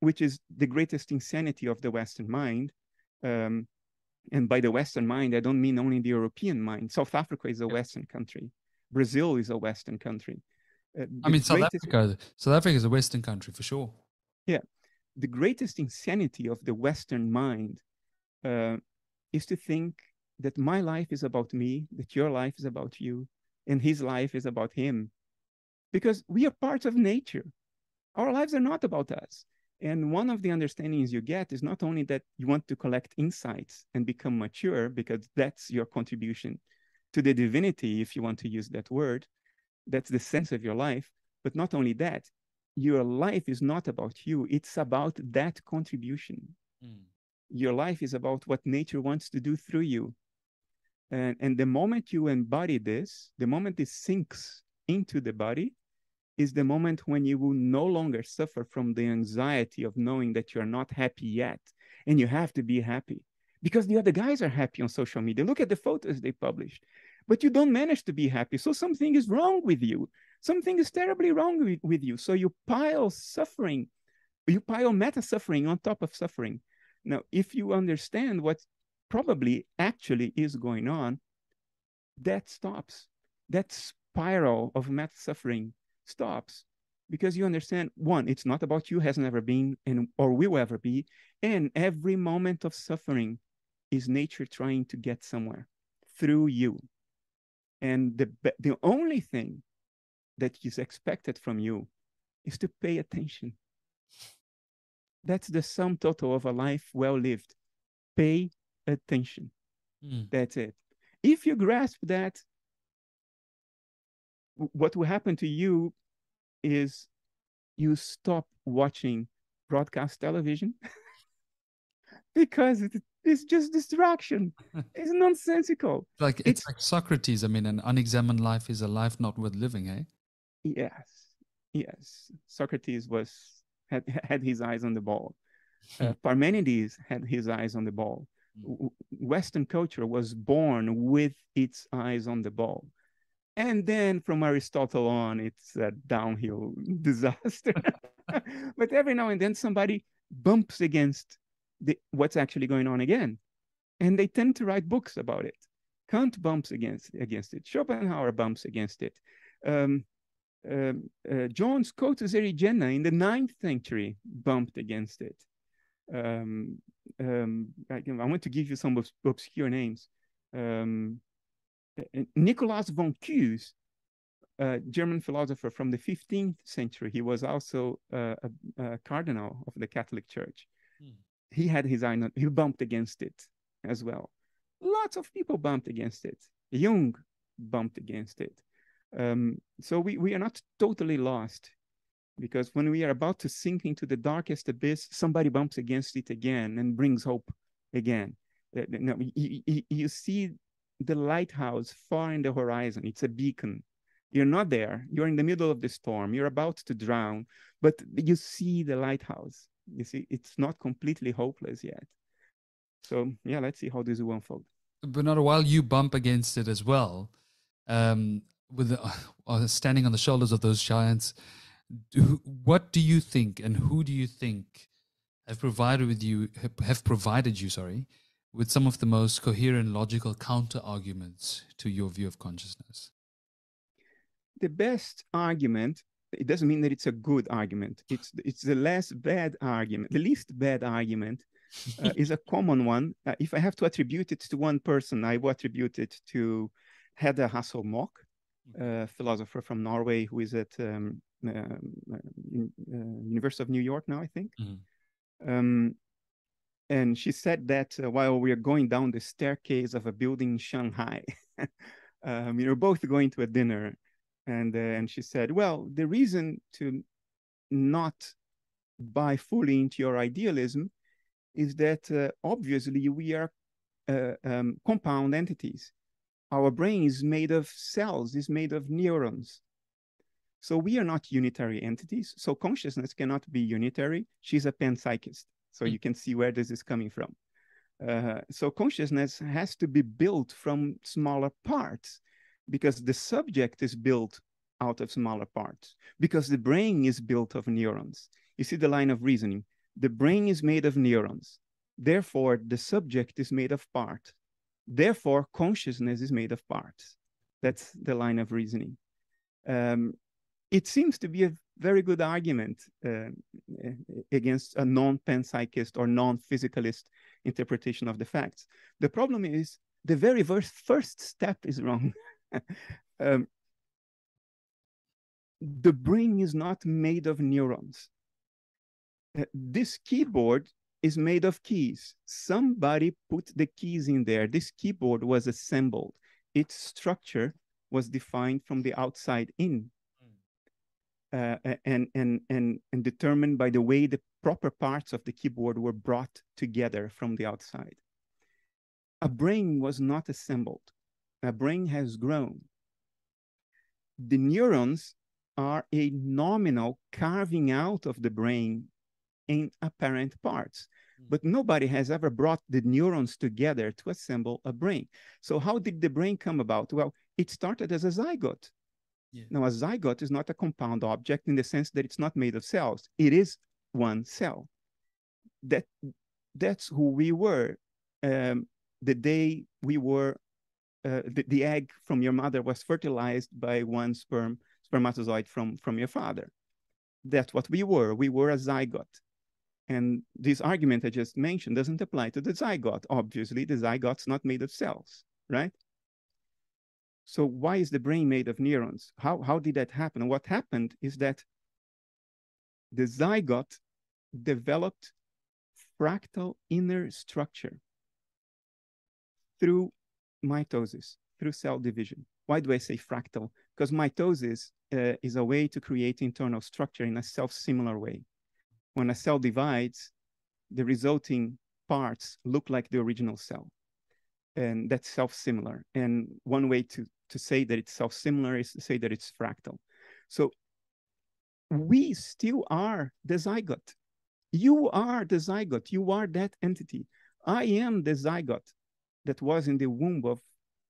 which is the greatest insanity of the Western mind. Um, and by the Western mind, I don't mean only the European mind. South Africa is a Western country. Brazil is a Western country. Uh, I mean, South Africa. South Africa is a Western country for sure. Yeah, the greatest insanity of the Western mind uh, is to think that my life is about me, that your life is about you, and his life is about him. Because we are part of nature. Our lives are not about us. And one of the understandings you get is not only that you want to collect insights and become mature, because that's your contribution to the divinity, if you want to use that word, that's the sense of your life. But not only that, your life is not about you, it's about that contribution. Mm. Your life is about what nature wants to do through you. And, and the moment you embody this, the moment it sinks into the body, is the moment when you will no longer suffer from the anxiety of knowing that you're not happy yet and you have to be happy because the other guys are happy on social media. Look at the photos they published, but you don't manage to be happy. So something is wrong with you something is terribly wrong with, with you. So you pile suffering, you pile meta suffering on top of suffering. Now, if you understand what probably actually is going on, that stops. That spiral of meta suffering stops because you understand one, it's not about you, has never been, and or will ever be. And every moment of suffering is nature trying to get somewhere through you. And the the only thing that is expected from you is to pay attention. That's the sum total of a life well lived. Pay attention. Mm. That's it. If you grasp that, what will happen to you is you stop watching broadcast television because it, it's just distraction. it's nonsensical. Like it's, it's, like Socrates. I mean, an unexamined life is a life not worth living, eh? Yes, yes. Socrates was had had his eyes on the ball. Uh, hmm. Parmenides had his eyes on the ball. Western culture was born with its eyes on the ball. And then from Aristotle on, it's a downhill disaster. but every now and then somebody bumps against the, what's actually going on again. And they tend to write books about it. Kant bumps against, against it. Schopenhauer bumps against it. Um, um, uh, John Scotus Erigena in the ninth century bumped against it. Um, um, I, I, want to give you some obscure names. Um, uh, Nicholas von Kues, a German philosopher from the 15th century, he was also uh, a, a, cardinal of the Catholic Church. Hmm. He had his eye, on, he bumped against it as well. Lots of people bumped against it. Jung bumped against it. Um, so we, we are not totally lost because when we are about to sink into the darkest abyss, somebody bumps against it again and brings hope again. You, see the lighthouse far in the horizon. It's a beacon. You're not there. You're in the middle of the storm. You're about to drown, but you see the lighthouse. You see, it's not completely hopeless yet. So yeah, let's see how this will unfold. Bernardo, while you bump against it as well, um, with the, uh, standing on the shoulders of those giants, do, what do you think, and who do you think have provided with you have provided you, sorry, with some of the most coherent logical counter arguments to your view of consciousness? The best argument it doesn't mean that it's a good argument. It's it's the less bad argument, the least bad argument uh, is a common one. Uh, if I have to attribute it to one person, I will attribute it to Hedda Hassel Mørch, a philosopher from Norway who is at um, University of New York now, I think. Mm-hmm. Um, and she said that uh, while we are going down the staircase of a building in Shanghai, um, we were both going to a dinner, and uh, and she said, "Well, the reason to not buy fully into your idealism is that uh, obviously we are uh, um, compound entities. Our brain is made of cells, is made of neurons. So we are not unitary entities. So consciousness cannot be unitary. She's a panpsychist. So you can see where this is coming from. Uh, so consciousness has to be built from smaller parts because the subject is built out of smaller parts because the brain is built of neurons. You see the line of reasoning. The brain is made of neurons. Therefore, the subject is made of parts. Therefore, consciousness is made of parts. That's the line of reasoning. Um, it seems to be a very good argument uh, against a non-panpsychist or non-physicalist interpretation of the facts. The problem is the very first step is wrong. um, the brain is not made of neurons. Uh, this keyboard is made of keys. Somebody put the keys in there. This keyboard was assembled. Its structure was defined from the outside in uh, and, and, and, and determined by the way the proper parts of the keyboard were brought together from the outside. A brain was not assembled. A brain has grown. The neurons are a nominal carving out of the brain in apparent parts. Hmm. But nobody has ever brought the neurons together to assemble a brain. So, how did the brain come about? Well, it started as a zygote. Yeah. Now, a zygote is not a compound object in the sense that it's not made of cells, it is one cell. That, that's who we were um, the day we were, uh, the, the egg from your mother was fertilized by one sperm spermatozoid from, from your father. That's what we were. We were a zygote. And this argument I just mentioned doesn't apply to the zygote. Obviously, the zygote's not made of cells, right? So why is the brain made of neurons? How, how did that happen? And what happened is that the zygote developed fractal inner structure through mitosis, through cell division. Why do I say fractal? Because mitosis uh, is a way to create internal structure in a self-similar way. When a cell divides, the resulting parts look like the original cell. And that's self-similar. And one way to, to say that it's self-similar is to say that it's fractal. So we still are the zygote. You are the zygote. You are that entity. I am the zygote that was in the womb of,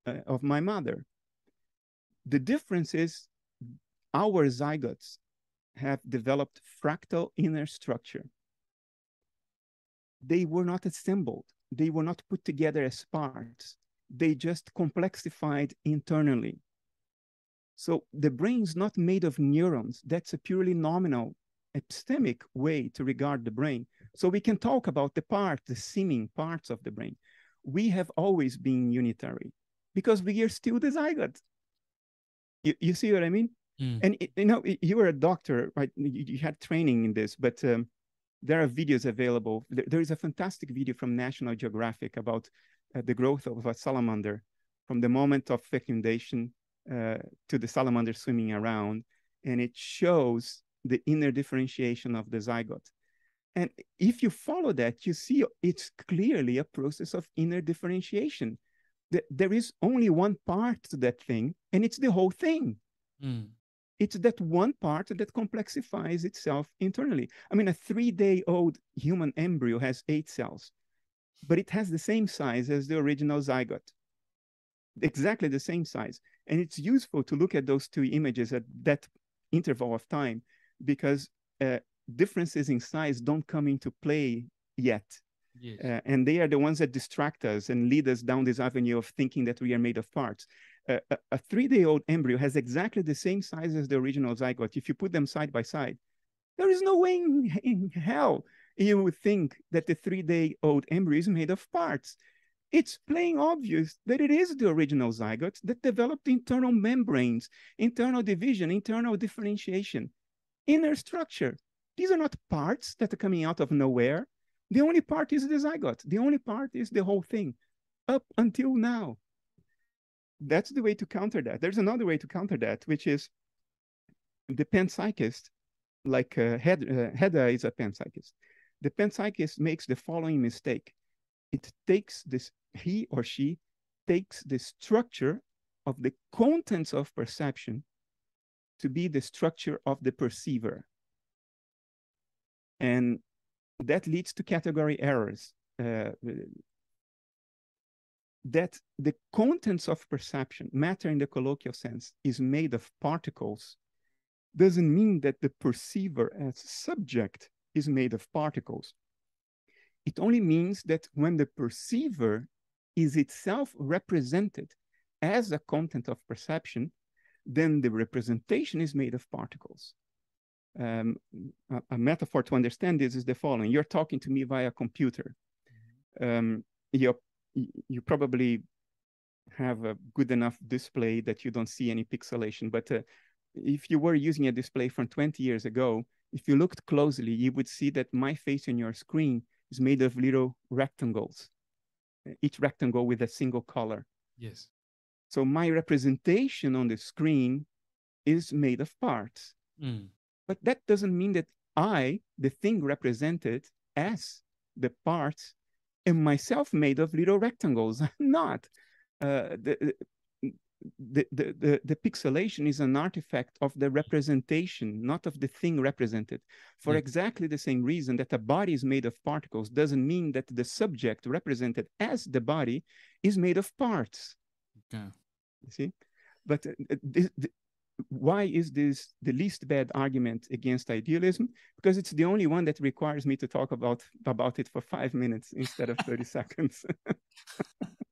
uh, of my mother. The difference is our zygotes have developed fractal inner structure. They were not assembled. They were not put together as parts. They just complexified internally. So the brain is not made of neurons. That's a purely nominal, epistemic way to regard the brain. So we can talk about the part, the seeming parts of the brain. We have always been unitary because we are still the zygote. You, you see what I mean? Mm. And you know, you were a doctor, right? You, you had training in this, but um, there are videos available. There, there is a fantastic video from National Geographic about the growth of a salamander from the moment of fecundation uh, to the salamander swimming around, and it shows the inner differentiation of the zygote. And if you follow that, you see it's clearly a process of inner differentiation. There is only one part to that thing, and it's the whole thing. Mm. It's that one part that complexifies itself internally. I mean, a three day old human embryo has eight cells, but it has the same size as the original zygote, exactly the same size. And it's useful to look at those two images at that interval of time because uh, differences in size don't come into play yet. Yes. Uh, and they are the ones that distract us and lead us down this avenue of thinking that we are made of parts. Uh, a, a three-day-old embryo has exactly the same size as the original zygote. If you put them side by side, there is no way in, in hell you would think that the three-day-old embryo is made of parts. It's plain obvious that it is the original zygote that developed internal membranes, internal division, internal differentiation, inner structure. These are not parts that are coming out of nowhere. The only part is the zygote. The only part is the whole thing up until now. That's the way to counter that. There's another way to counter that, which is the panpsychist, like uh, Hed, uh, Hedda is a panpsychist. The panpsychist makes the following mistake. It takes this, he or she takes the structure of the contents of perception to be the structure of the perceiver. And that leads to category errors. Uh, that the contents of perception, matter in the colloquial sense, is made of particles doesn't mean that the perceiver as subject is made of particles. It only means that when the perceiver is itself represented as a content of perception, then the representation is made of particles um, a, a, metaphor to understand this is the following: You're talking to me via computer. Um, you you probably have a good enough display that you don't see any pixelation. But uh, if you were using a display from 20 years ago, if you looked closely, you would see that my face on your screen is made of little rectangles, each rectangle with a single color. Yes. So my representation on the screen is made of parts. Mm. But that doesn't mean that I, the thing represented as the parts, am myself made of little rectangles. I'm not. Uh, the, the, the, the, the, pixelation is an artifact of the representation, not of the thing represented. For yeah. exactly the same reason that a body is made of particles doesn't mean that the subject represented as the body is made of parts. Okay. You see? But uh, this, why is this the least bad argument against idealism? Because it's the only one that requires me to talk about about it for five minutes instead of 30 seconds.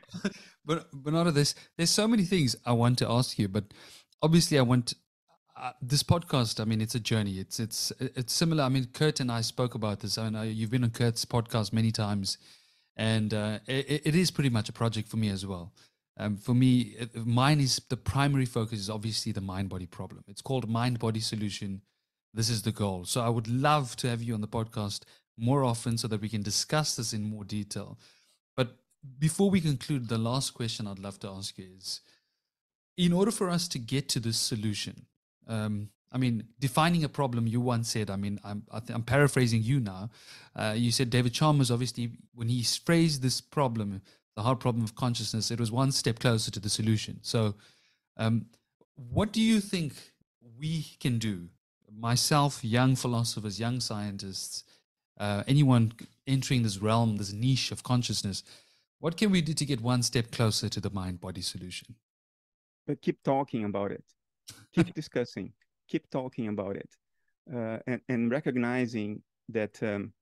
but Bernardo, there's there's so many things I want to ask you, but obviously I want uh, this podcast. I mean, it's a journey. It's it's it's similar. I mean, Curt and I spoke about this. I know you've been on Curt's podcast many times, and uh, it, it is pretty much a project for me as well. Um, for me, mine is the primary focus is obviously the mind body problem. It's called Mind Body Solution. This is the goal. So I would love to have you on the podcast more often so that we can discuss this in more detail. But before we conclude, the last question I'd love to ask you is in order for us to get to this solution, um, I mean, defining a problem, you once said, I mean, I'm, I am paraphrasing you now. Uh, you said David Chalmers, obviously, when he phrased this problem, the hard problem of consciousness, it was one step closer to the solution. So, um, what do you think we can do? Myself, young philosophers, young scientists, uh, anyone entering this realm, this niche of consciousness, what can we do to get one step closer to the mind body solution? But keep talking about it, keep discussing, keep talking about it, uh, and, and recognizing that um,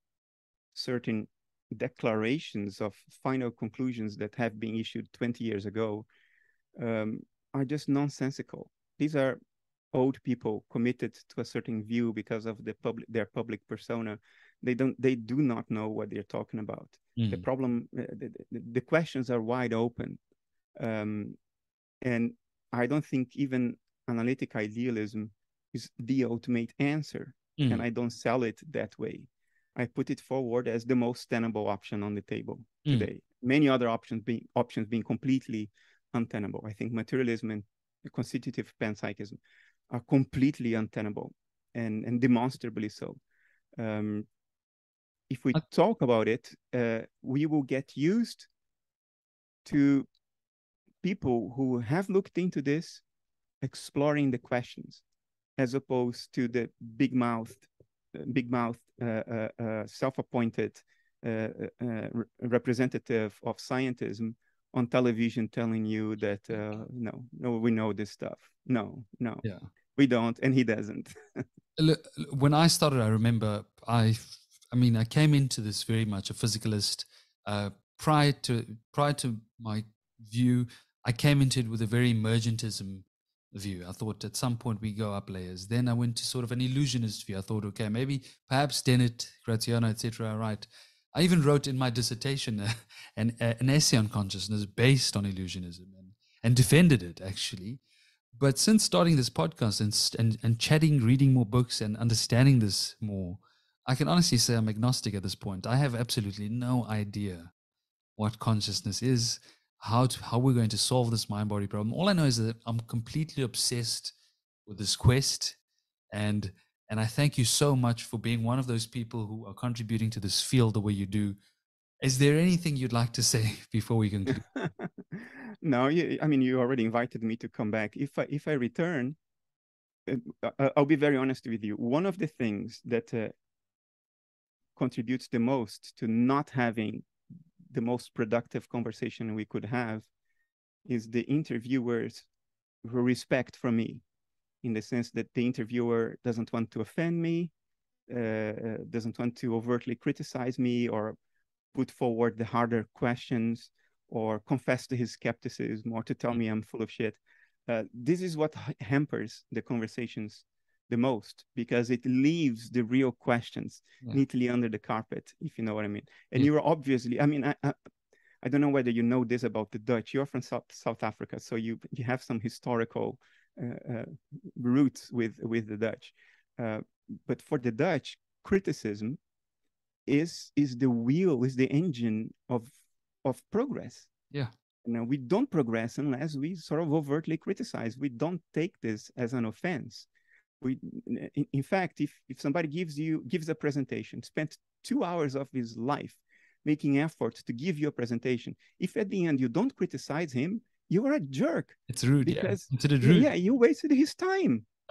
certain declarations of final conclusions that have been issued 20 years ago um, are just nonsensical. These are old people committed to a certain view because of the public their public persona. They don't they do not know what they're talking about. Mm. The problem uh, the, the, the, questions are wide open. Um, and I don't think even analytic idealism is the ultimate answer. Mm. And I don't sell it that way. I put it forward as the most tenable option on the table mm. today. Many other options being options being completely untenable. I think materialism and constitutive panpsychism are completely untenable. and and demonstrably so. Um, if we talk about it, uh, we will get used to people who have looked into this, exploring the questions, as opposed to the big mouthed, big mouthed, uh, uh, uh self-appointed uh, uh, representative of scientism on television telling you that no, no, we know this stuff. No, no, yeah, we don't, and he doesn't. when I started, I remember I, I mean, I came into this very much a physicalist. Uh, prior to prior to my view, I came into it with a very emergentism view. I thought at some point we go up layers. Then I went to sort of an illusionist view. I thought, okay, maybe perhaps Dennett, Graziano, etc. Right. I even wrote in my dissertation an, an essay on consciousness based on illusionism and, and defended it actually. But since starting this podcast and, and, and chatting, reading more books and understanding this more, I can honestly say I'm agnostic at this point. I have absolutely no idea what consciousness is how to, how we're going to solve this mind body problem. All I know is that I'm completely obsessed with this quest, and and I thank you so much for being one of those people who are contributing to this field the way you do. Is there anything you'd like to say before we conclude? no, you, I mean you already invited me to come back. If I if I return, uh, uh, I'll be very honest with you. One of the things that uh, contributes the most to not having the most productive conversation we could have is the interviewer's respect for me in the sense that the interviewer doesn't want to offend me uh, uh, doesn't want to overtly criticize me or put forward the harder questions or confess to his skepticism or to tell me i'm full of shit. Uh, this is what hampers the conversations the most because it leaves the real questions yeah. neatly under the carpet, if you know what I mean. And yeah. you're obviously, I mean, I, I, I, don't know whether you know this about the Dutch. You're from South, South Africa, so you you have some historical uh, uh, roots with with the Dutch. Uh, but for the Dutch, criticism is is the wheel, is the engine of of progress. Yeah. You know, we don't progress unless we sort of overtly criticize. We don't take this as an offense we in, in, fact if if somebody gives you gives a presentation spent two hours of his life making effort to give you a presentation if at the end you don't criticize him you are a jerk it's rude because yeah. It's rude. yeah you wasted his time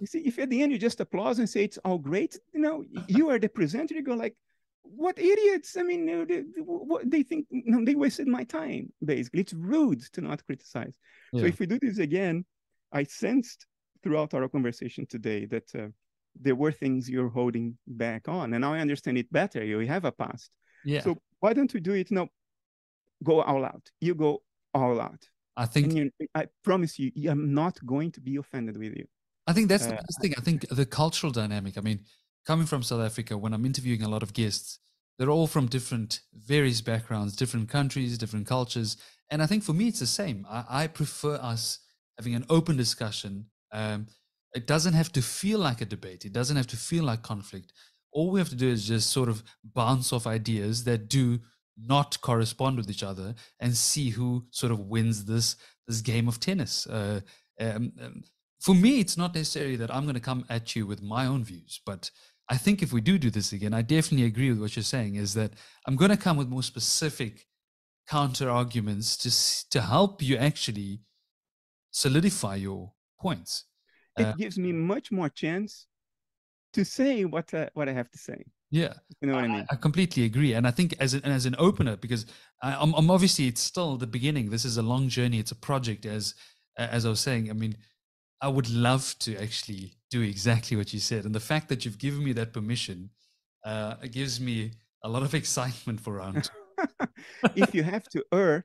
you see if at the end you just applause and say it's all great you know you are the presenter you go like what idiots i mean they, they think no, they wasted my time basically it's rude to not criticize yeah. so if we do this again i sensed throughout our conversation today that uh, there were things you're holding back on, and now I understand it better. You have a past, yeah. So why don't we do it now? Go all out. You go all out. I think. I promise you, I'm not going to be offended with you. I think that's the uh, thing. I think the cultural dynamic. I mean, coming from South Africa, when I'm interviewing a lot of guests, they're all from different, various backgrounds, different countries, different cultures, and I think for me it's the same. I, I prefer us having an open discussion um, it doesn't have to feel like a debate. It doesn't have to feel like conflict. All we have to do is just sort of bounce off ideas that do not correspond with each other and see who sort of wins this this game of tennis. Uh, um, um, for me, it's not necessarily that I'm going to come at you with my own views, but I think if we do do this again, I definitely agree with what you're saying. Is that I'm going to come with more specific counter arguments to to help you actually solidify your points. It uh, gives me much more chance to say what uh, what I have to say. Yeah, you know what I, I mean. I completely agree, and I think as an, as an opener, because I, I'm, I'm obviously it's still the beginning. This is a long journey. It's a project, as as I was saying. I mean, I would love to actually do exactly what you said, and the fact that you've given me that permission uh, gives me a lot of excitement for round. if you have to err,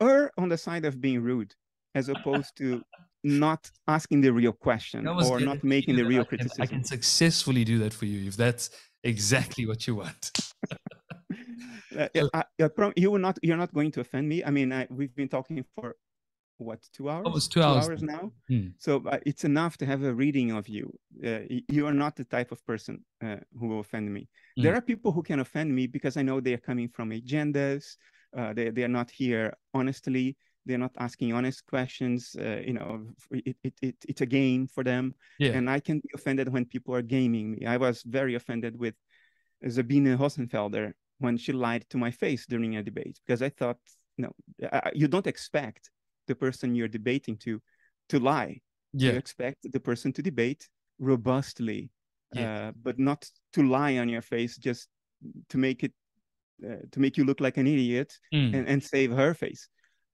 err on the side of being rude, as opposed to not asking the real question or not making the real I criticism. I can successfully do that for you if that's exactly what you want. uh, I, I prom- you will not. You're not going to offend me. I mean, I, we've been talking for what two hours? Almost two, two hours. hours. now. Hmm. So uh, it's enough to have a reading of you. Uh, you are not the type of person uh, who will offend me. Hmm. There are people who can offend me because I know they are coming from agendas. Uh, they they are not here honestly they're not asking honest questions. Uh, you know, it, it, it, it's a game for them. Yeah. And I can be offended when people are gaming me. I was very offended with Sabine Hossenfelder when she lied to my face during a debate because I thought, no, you don't expect the person you're debating to to lie. Yeah. You expect the person to debate robustly, Yeah. uh, but not to lie on your face just to make it uh, to make you look like an idiot Mm. and, and save her face.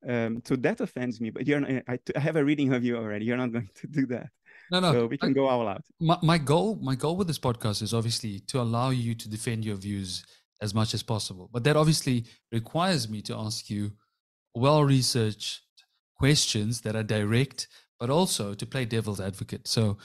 Um, so that offends me. But you're not, I, I have a reading of you already. You're not going to do that. No, no. so we can I- go all out. my, my goal my goal with this podcast is obviously to allow you to defend your views as much as possible but that obviously requires me to ask you well researched questions that are direct but also to play devil's advocate so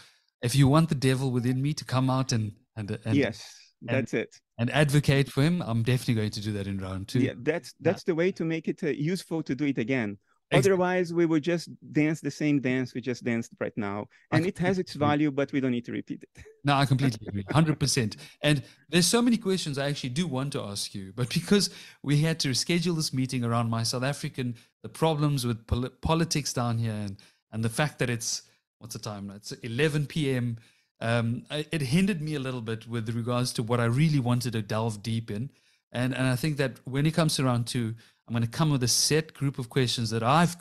if you want the devil within me to come out and and and, yes, that's it. and advocate for him i'm definitely going to do that in round two Yeah, that's that's the way to make it uh, useful to do it again. Ex- Otherwise, we would just dance the same dance we just danced right now, and it has its value, but we don't need to repeat it. No, I completely agree, hundred percent. And there's so many questions I actually do want to ask you, but because we had to schedule this meeting around my South African, the problems with poli- politics down here, and and the fact that it's what's the time? now? It's 11 p.m. Um, it hindered me a little bit with regards to what I really wanted to delve deep in, and and I think that when it comes around to round two, I'm going to come with a set group of questions that I've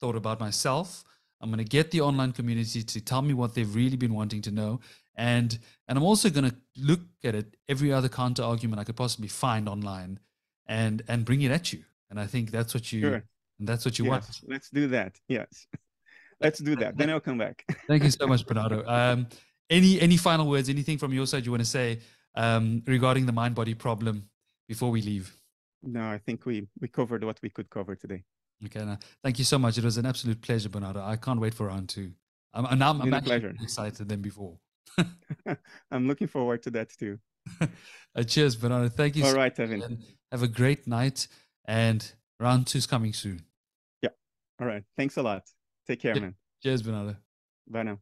thought about myself. I'm going to get the online community to tell me what they've really been wanting to know, and and I'm also going to look at it every other counter argument I could possibly find online, and and bring it at you. And I think that's what you Sure. and that's what you want. Let's do that. Yes, let's do that. Then I'll come back. Thank you so much, Bernardo. Um, any any final words? Anything from your side you want to say um, regarding the mind body problem before we leave? no, I think we we covered what we could cover today. Okay, now, thank you so much. It was an absolute pleasure, Bernardo. I can't wait for round two. I'm, and now I'm, I'm Been a actually pleasure. excited than before. I'm looking forward to that too. Uh, cheers, Bernardo. Thank you. All so right, Tevin. Have a great night, and round two is coming soon. Yeah. All right. Thanks a lot. Take care, Yeah. man. Cheers, Bernardo. Bye now.